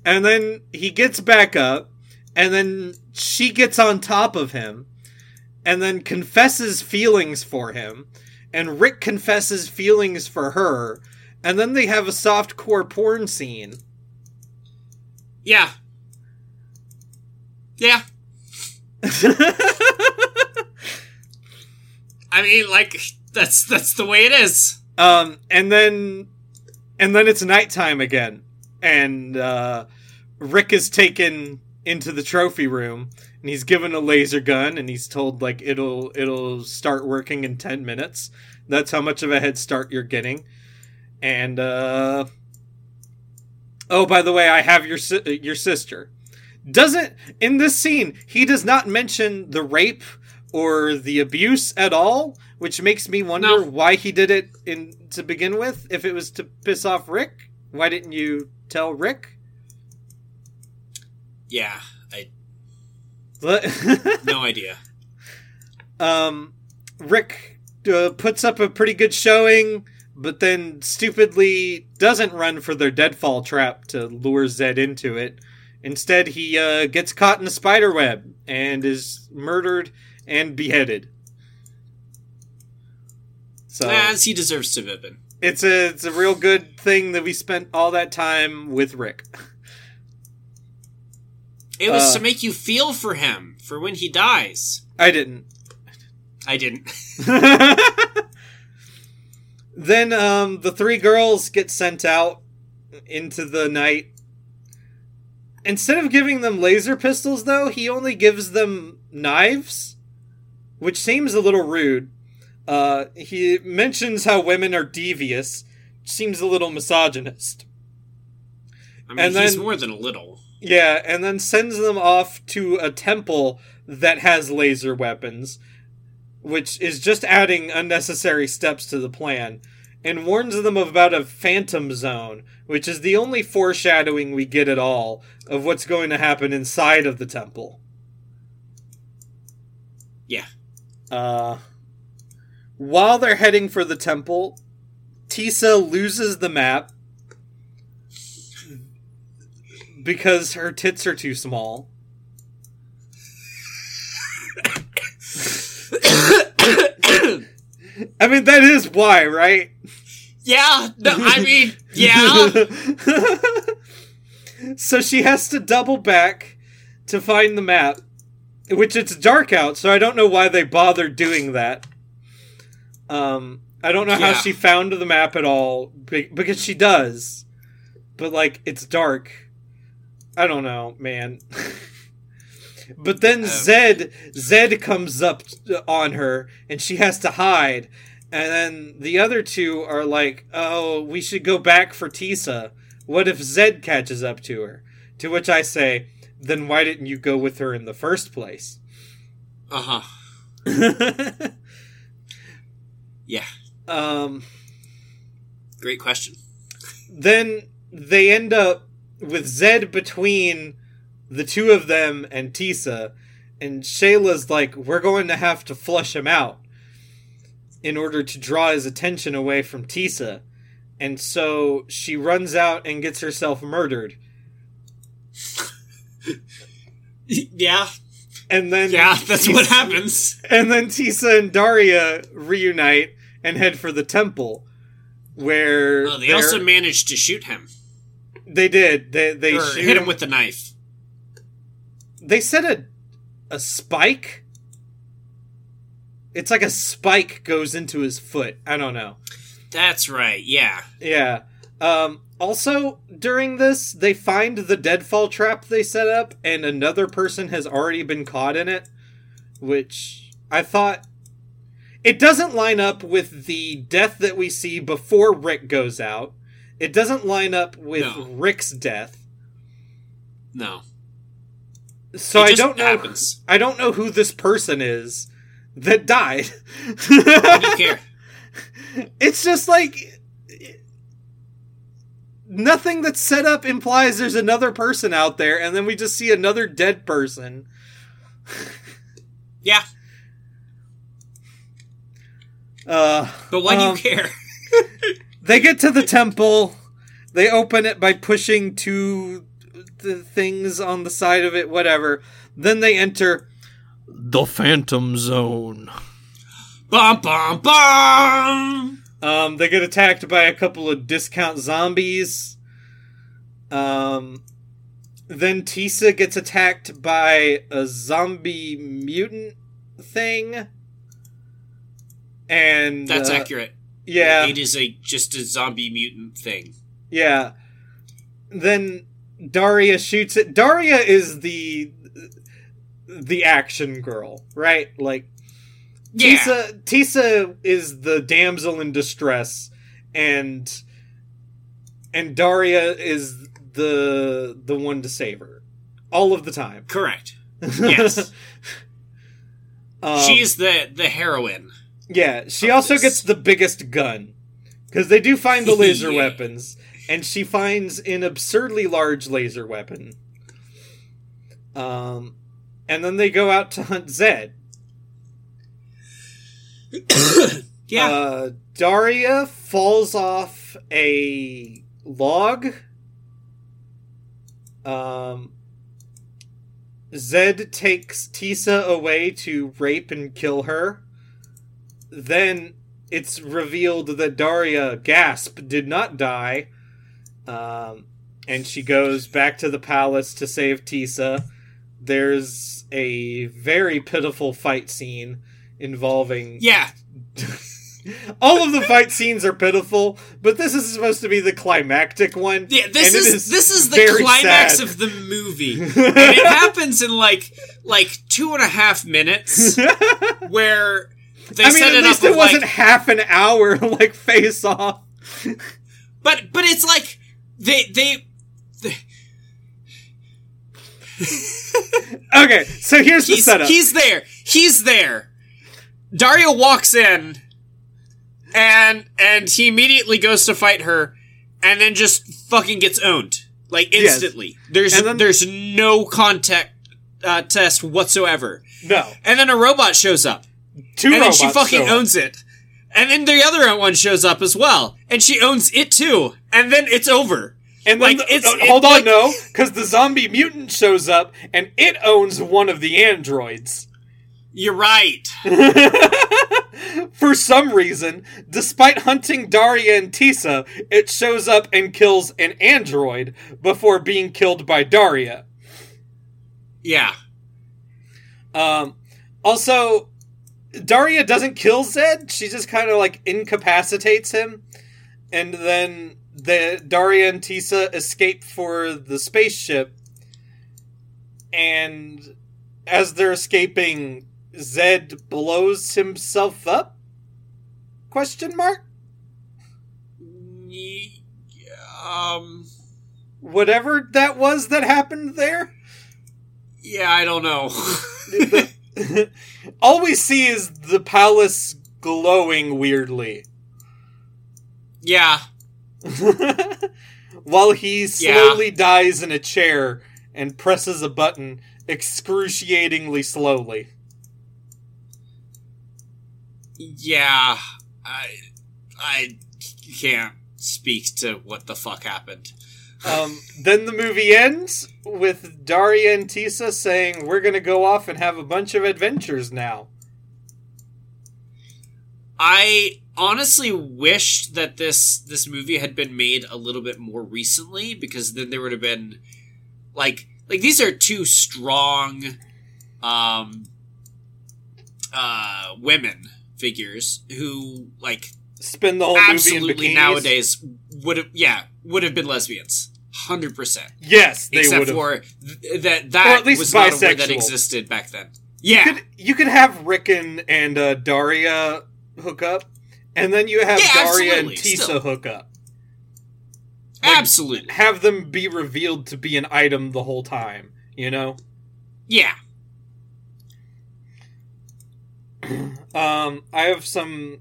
and then he gets back up, and then she gets on top of him, and then confesses feelings for him, and Rick confesses feelings for her, and then they have a soft core porn scene. Yeah. Yeah. I mean, like that's that's the way it is. Um, and then, and then it's nighttime again, and uh, Rick is taken into the trophy room, and he's given a laser gun, and he's told like it'll it'll start working in ten minutes. That's how much of a head start you're getting. And uh, oh, by the way, I have your si- your sister. Doesn't in this scene he does not mention the rape or the abuse at all, which makes me wonder No. why he did it in to begin with. If it was to piss off Rick, why didn't you tell Rick? Yeah, I no idea. um, Rick uh, puts up a pretty good showing, but then stupidly doesn't run for their deadfall trap to lure Zed into it. Instead, he uh, gets caught in a spider web and is murdered and beheaded. So As he deserves to have been. it's a it's a real good thing that we spent all that time with Rick. It was Uh. to make you feel for him for when he dies. I didn't. I didn't. then um, the three girls get sent out into the night. Instead of giving them laser pistols, though, he only gives them knives, which seems a little rude. Uh, he mentions how women are devious, seems a little misogynist. I mean, And he's then- more than a little. Yeah, and then sends them off to a temple that has laser weapons, which is just adding unnecessary steps to the plan, and warns them about a phantom zone, which is the only foreshadowing we get at all of what's going to happen inside of the temple. Yeah. Uh, while they're heading for the temple, Tisa loses the map because her tits are too small. I mean, that is why, right? Yeah, no, I mean, yeah. so she has to double back to find the map, which it's dark out, so I don't know why they bothered doing that. Um, I don't know how she found the map at all because she does, but like it's dark. I don't know, man. but then Zed Zed comes up on her and she has to hide. And then the other two are like, "Oh, we should go back for Tisa. What if Zed catches up to her?" To which I say, "Then why didn't you go with her in the first place?" Uh huh. Yeah. um, Great question. then they end up with Zed between the two of them and Tisa, and Shayla's like, "We're going to have to flush him out in order to draw his attention away from Tisa." And so she runs out and gets herself murdered. Yeah. And then Yeah, that's what happens. And then Tisa and Daria reunite and head for the temple, where Oh, they also managed to shoot him. they did they they shoot hit him him with the knife. They said a a spike. It's like a spike goes into his foot. I don't know. That's right. Yeah. Yeah. Um, also, during this, they find the deadfall trap they set up, and another person has already been caught in it, which I thought it doesn't line up with the death that we see before Rick goes out. It doesn't line up with No. Rick's death. No. So I don't know. happens. I don't know who this person is that died. I don't care. it's just like nothing that's set up implies there's another person out there, and then we just see another dead person. Yeah, Uh, but why Um, do you care? they get to the temple. They open it by pushing two the things on the side of it, whatever. Then they enter the Phantom Zone. Bum bum bum. Um, they get attacked by a couple of discount zombies. Um, then Tisa gets attacked by a zombie mutant thing. And That's uh, accurate. Yeah, It is a just a zombie mutant thing. yeah. Then Daria shoots it. Daria is the the action girl, right? Like Yeah. Tisa Tisa is the damsel in distress and and Daria is the the one to save her all of the time. Correct. Yes. Um, She's the the heroine. yeah, she also this. gets the biggest gun cuz they do find the laser Yeah. weapons and she finds an absurdly large laser weapon. Um and then they go out to hunt Zed. yeah. Uh, Daria falls off a log. Um, Zed takes Tisa away to rape and kill her. Then it's revealed that Daria, gasp, did not die. Um, and she goes back to the palace to save Tisa. There's a very pitiful fight scene involving yeah. all of the fight scenes are pitiful, but this is supposed to be the climactic one. Yeah, this and it is, this is the climax sad. of the movie, and it happens in like like two and a half minutes, where they I mean, set at it least up it wasn't like, half an hour like face off. but but it's like they they. they Okay, so here's the he's, setup. he's there. He's there. Daria walks in, and and he immediately goes to fight her, and then just fucking gets owned like Yes. instantly. There's then- there's no contact uh, test whatsoever. no, And then a robot shows up, two and then robots she fucking owns it. And then the other one shows up as well, and she owns it too. And then it's over. And then like, the- it's- uh, it- hold on, like- no, because the zombie mutant shows up and it owns one of the androids. You're right. For some reason, despite hunting Daria and Tisa, it shows up and kills an android before being killed by Daria. Yeah. Um, also, Daria doesn't kill Zed. She just kind of like incapacitates him, and then the Daria and Tisa escape for the spaceship. And as they're escaping, Zed blows himself up? Question mark. Um. Whatever that was that happened there. Yeah, I don't know. All we see is the palace glowing weirdly. yeah. While he slowly dies in a chair and presses a button excruciatingly slowly. Yeah. I. I can't speak to what the fuck happened. Um, then the movie ends with Daria and Tisa saying, We're gonna go off and have a bunch of adventures now. I honestly wish that this this movie had been made a little bit more recently because then there would have been like like these are two strong um uh women figures who like Spend the whole movie in absolutely bikinis. nowadays would have yeah would have been lesbians 100% Yes, they except would have. for th- that Or that at least was not a word that existed back then You yeah could, you could have Rickon and uh, Daria hook up, and then you have Yeah, Daria and Tisa still. hook up. Like- Absolutely. Have them be revealed to be an item the whole time, you know? Yeah. Um, I have some,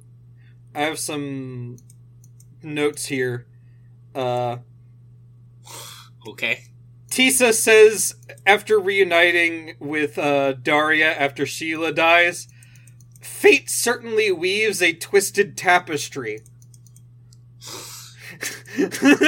I have some notes here. Uh, Okay. Tisa says after reuniting with uh, Daria after Sheila dies, fate certainly weaves a twisted tapestry.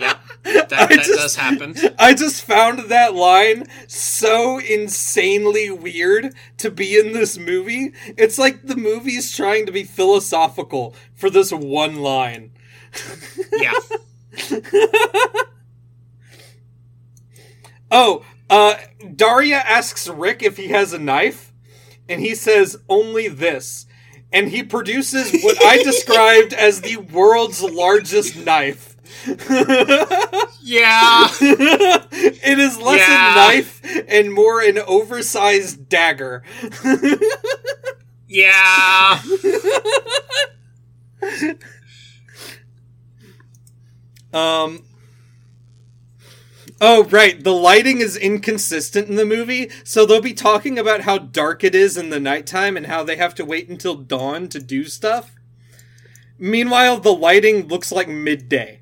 Yep. That, that just- does happen. I just found that line so insanely weird to be in this movie. It's like the movie's trying to be philosophical for this one line. Yeah. Oh, uh, Daria asks Rick if he has a knife, and he says only this. And he produces what I described as the world's largest knife. Yeah. it is less Yeah. a knife and more an oversized dagger. Yeah. Um. Oh, right. The lighting is inconsistent in the movie, so they'll be talking about how dark it is in the nighttime and how they have to wait until dawn to do stuff. Meanwhile, the lighting looks like midday.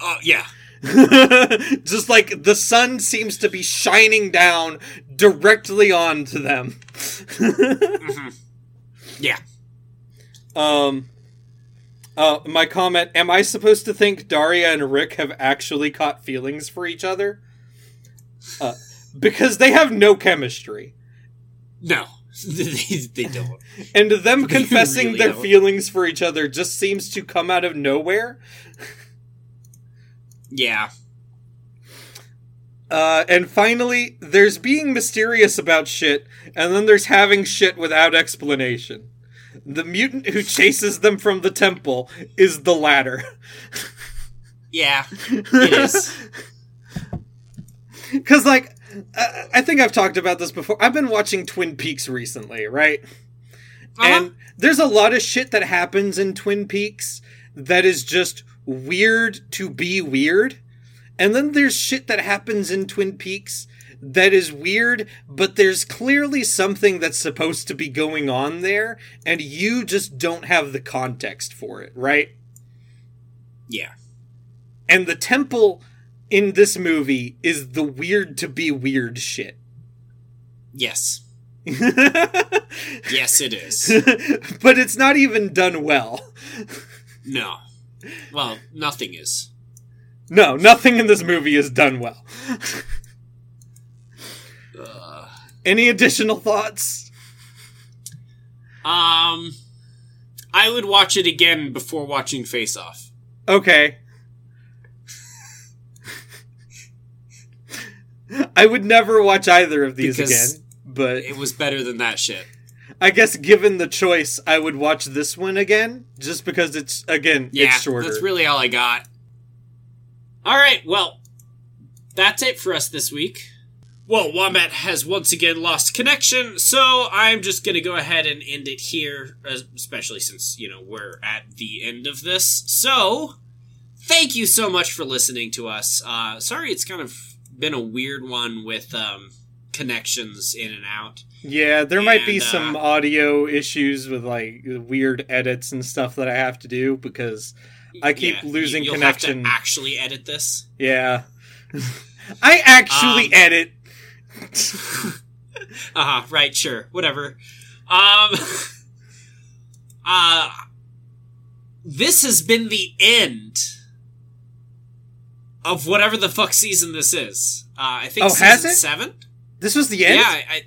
Oh, yeah. Just like the sun seems to be shining down directly onto them. Mhm. Yeah. Um. Uh, my comment: Am I supposed to think Daria and Rick have actually caught feelings for each other? Uh, because they have no chemistry, No. they, they don't. and them confessing really their don't. feelings for each other just seems to come out of nowhere. Yeah. Uh, and finally, there's being mysterious about shit, and then there's having shit without explanation. The mutant who chases them from the temple is the latter. Yeah. It is. Because, like, uh, I think I've talked about this before. I've been watching Twin Peaks recently, right? Uh-huh. And there's a lot of shit that happens in Twin Peaks that is just weird to be weird. And then there's shit that happens in Twin Peaks that is weird, but there's clearly something that's supposed to be going on there, and you just don't have the context for it, right? yeah. And the temple in this movie is the weird to be weird shit. Yes. Yes, it is. But it's not even done well. No. Well, nothing is. No, nothing in this movie is done well. Any additional thoughts? um, I would watch it again before watching Face Off. Okay. I would never watch either of these Because again, but It was better than that shit. I guess given the choice, I would watch this one again just because it's again Yeah, it's shorter. that's really all I got. All right, well, that's it for us this week. Well, Wombat has once again lost connection, so I'm just gonna go ahead and end it here, especially since, you know, we're at the end of this. So, thank you so much for listening to us. Uh, sorry it's kind of been a weird one with um, connections in and out. Yeah, there might be uh, some audio issues with like weird edits and stuff that I have to do because I keep Yeah, losing connection. To actually edit this. yeah. I actually Um, edit. Uh huh. Right. Sure. Whatever. Um. uh. This has been the end of whatever the fuck season this is. Uh, I think Oh, season has it? seven. This was the end? Yeah, I, I,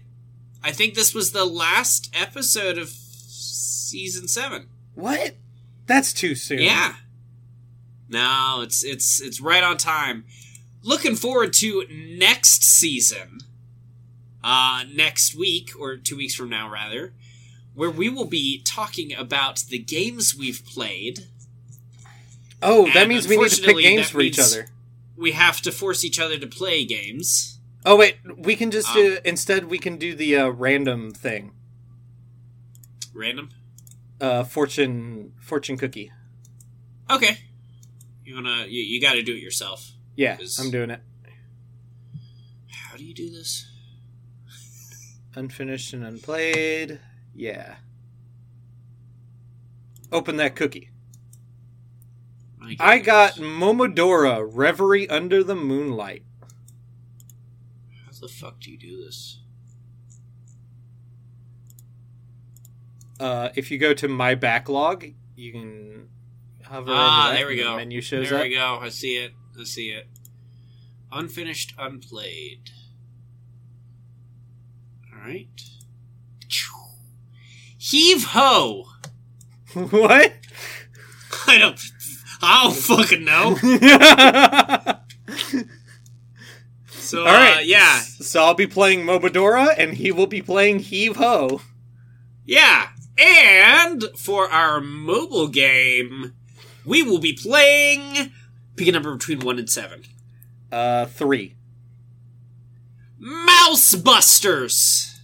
I think this was the last episode of season seven. What? That's too soon. Yeah. No, it's it's it's right on time. Looking forward to next season. Uh next week or 2 weeks from now rather, where we will be talking about the games we've played. Oh, that And means we need to pick games for each other. We have to force each other to play games. Oh wait, we can just Um, uh, instead we can do the uh, random thing. Random. Uh, fortune fortune cookie. Okay. You wanna? You, you got to do it yourself. Yeah, I'm doing it. How do you do this? Unfinished and unplayed. Yeah. Open that cookie. I got. Momodora Reverie Under the Moonlight. How the fuck do you do this? Uh, if you go to my backlog, you can hover Ah, over there we go. menu shows there up. we go. I see it. I see it. Unfinished, unplayed. Right. Heave ho. what? I don't. I don't fucking know. So All right. uh, yeah, So I'll be playing Momodora, and he will be playing Heave Ho. yeah. And for our mobile game, we will be playing. Pick a number between one and seven. Uh, three. Mouse Busters.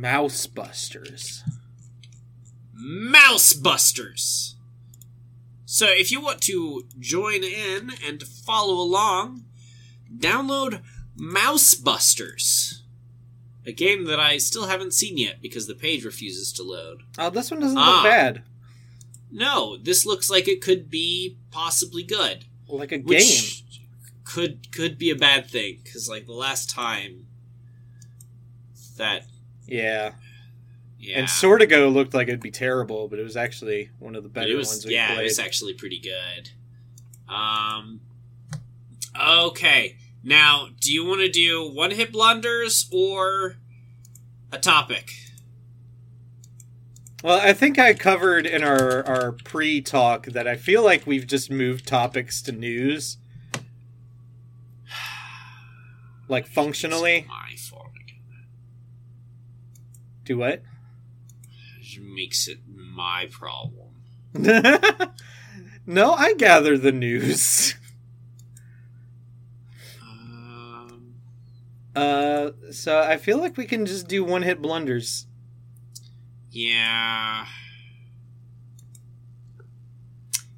Mouse Busters. Mouse Busters. So if you want to join in and follow along, download Mouse Busters. A game that I still haven't seen yet because the page refuses to load. Oh, this one doesn't Ah. look bad. No, this looks like it could be possibly good. Like a game. Which could could be a bad thing because like the last time that Yeah. yeah And Sortigo looked like it'd be terrible, but it was actually one of the better it was ones we yeah played. it was actually pretty good. Um. Okay, now do you want to do one hit blunders or a topic? Well, I think I covered in our, our pre talk that I feel like we've just moved topics to news. Like functionally. It's my fault. Do what? Makes it my problem. no, I gather the news. Um. Uh, so I feel like we can just do one hit blunders. Yeah.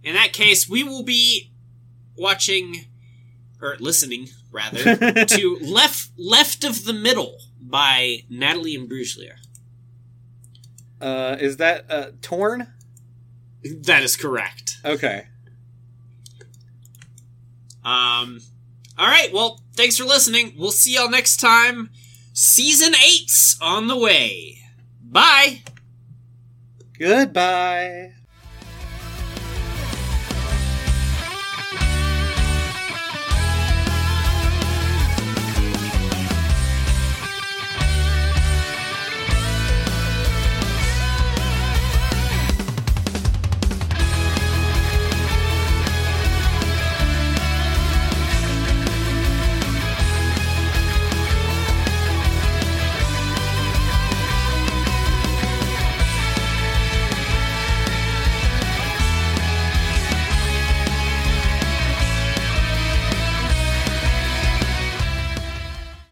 In that case, we will be watching or listening rather to Left Left of the Middle by Natalie Imbruglia. Uh, is that uh, torn? That is correct. Okay. Um all right, well, thanks for listening. We'll see y'all next time. Season 8's on the way. Bye. Goodbye.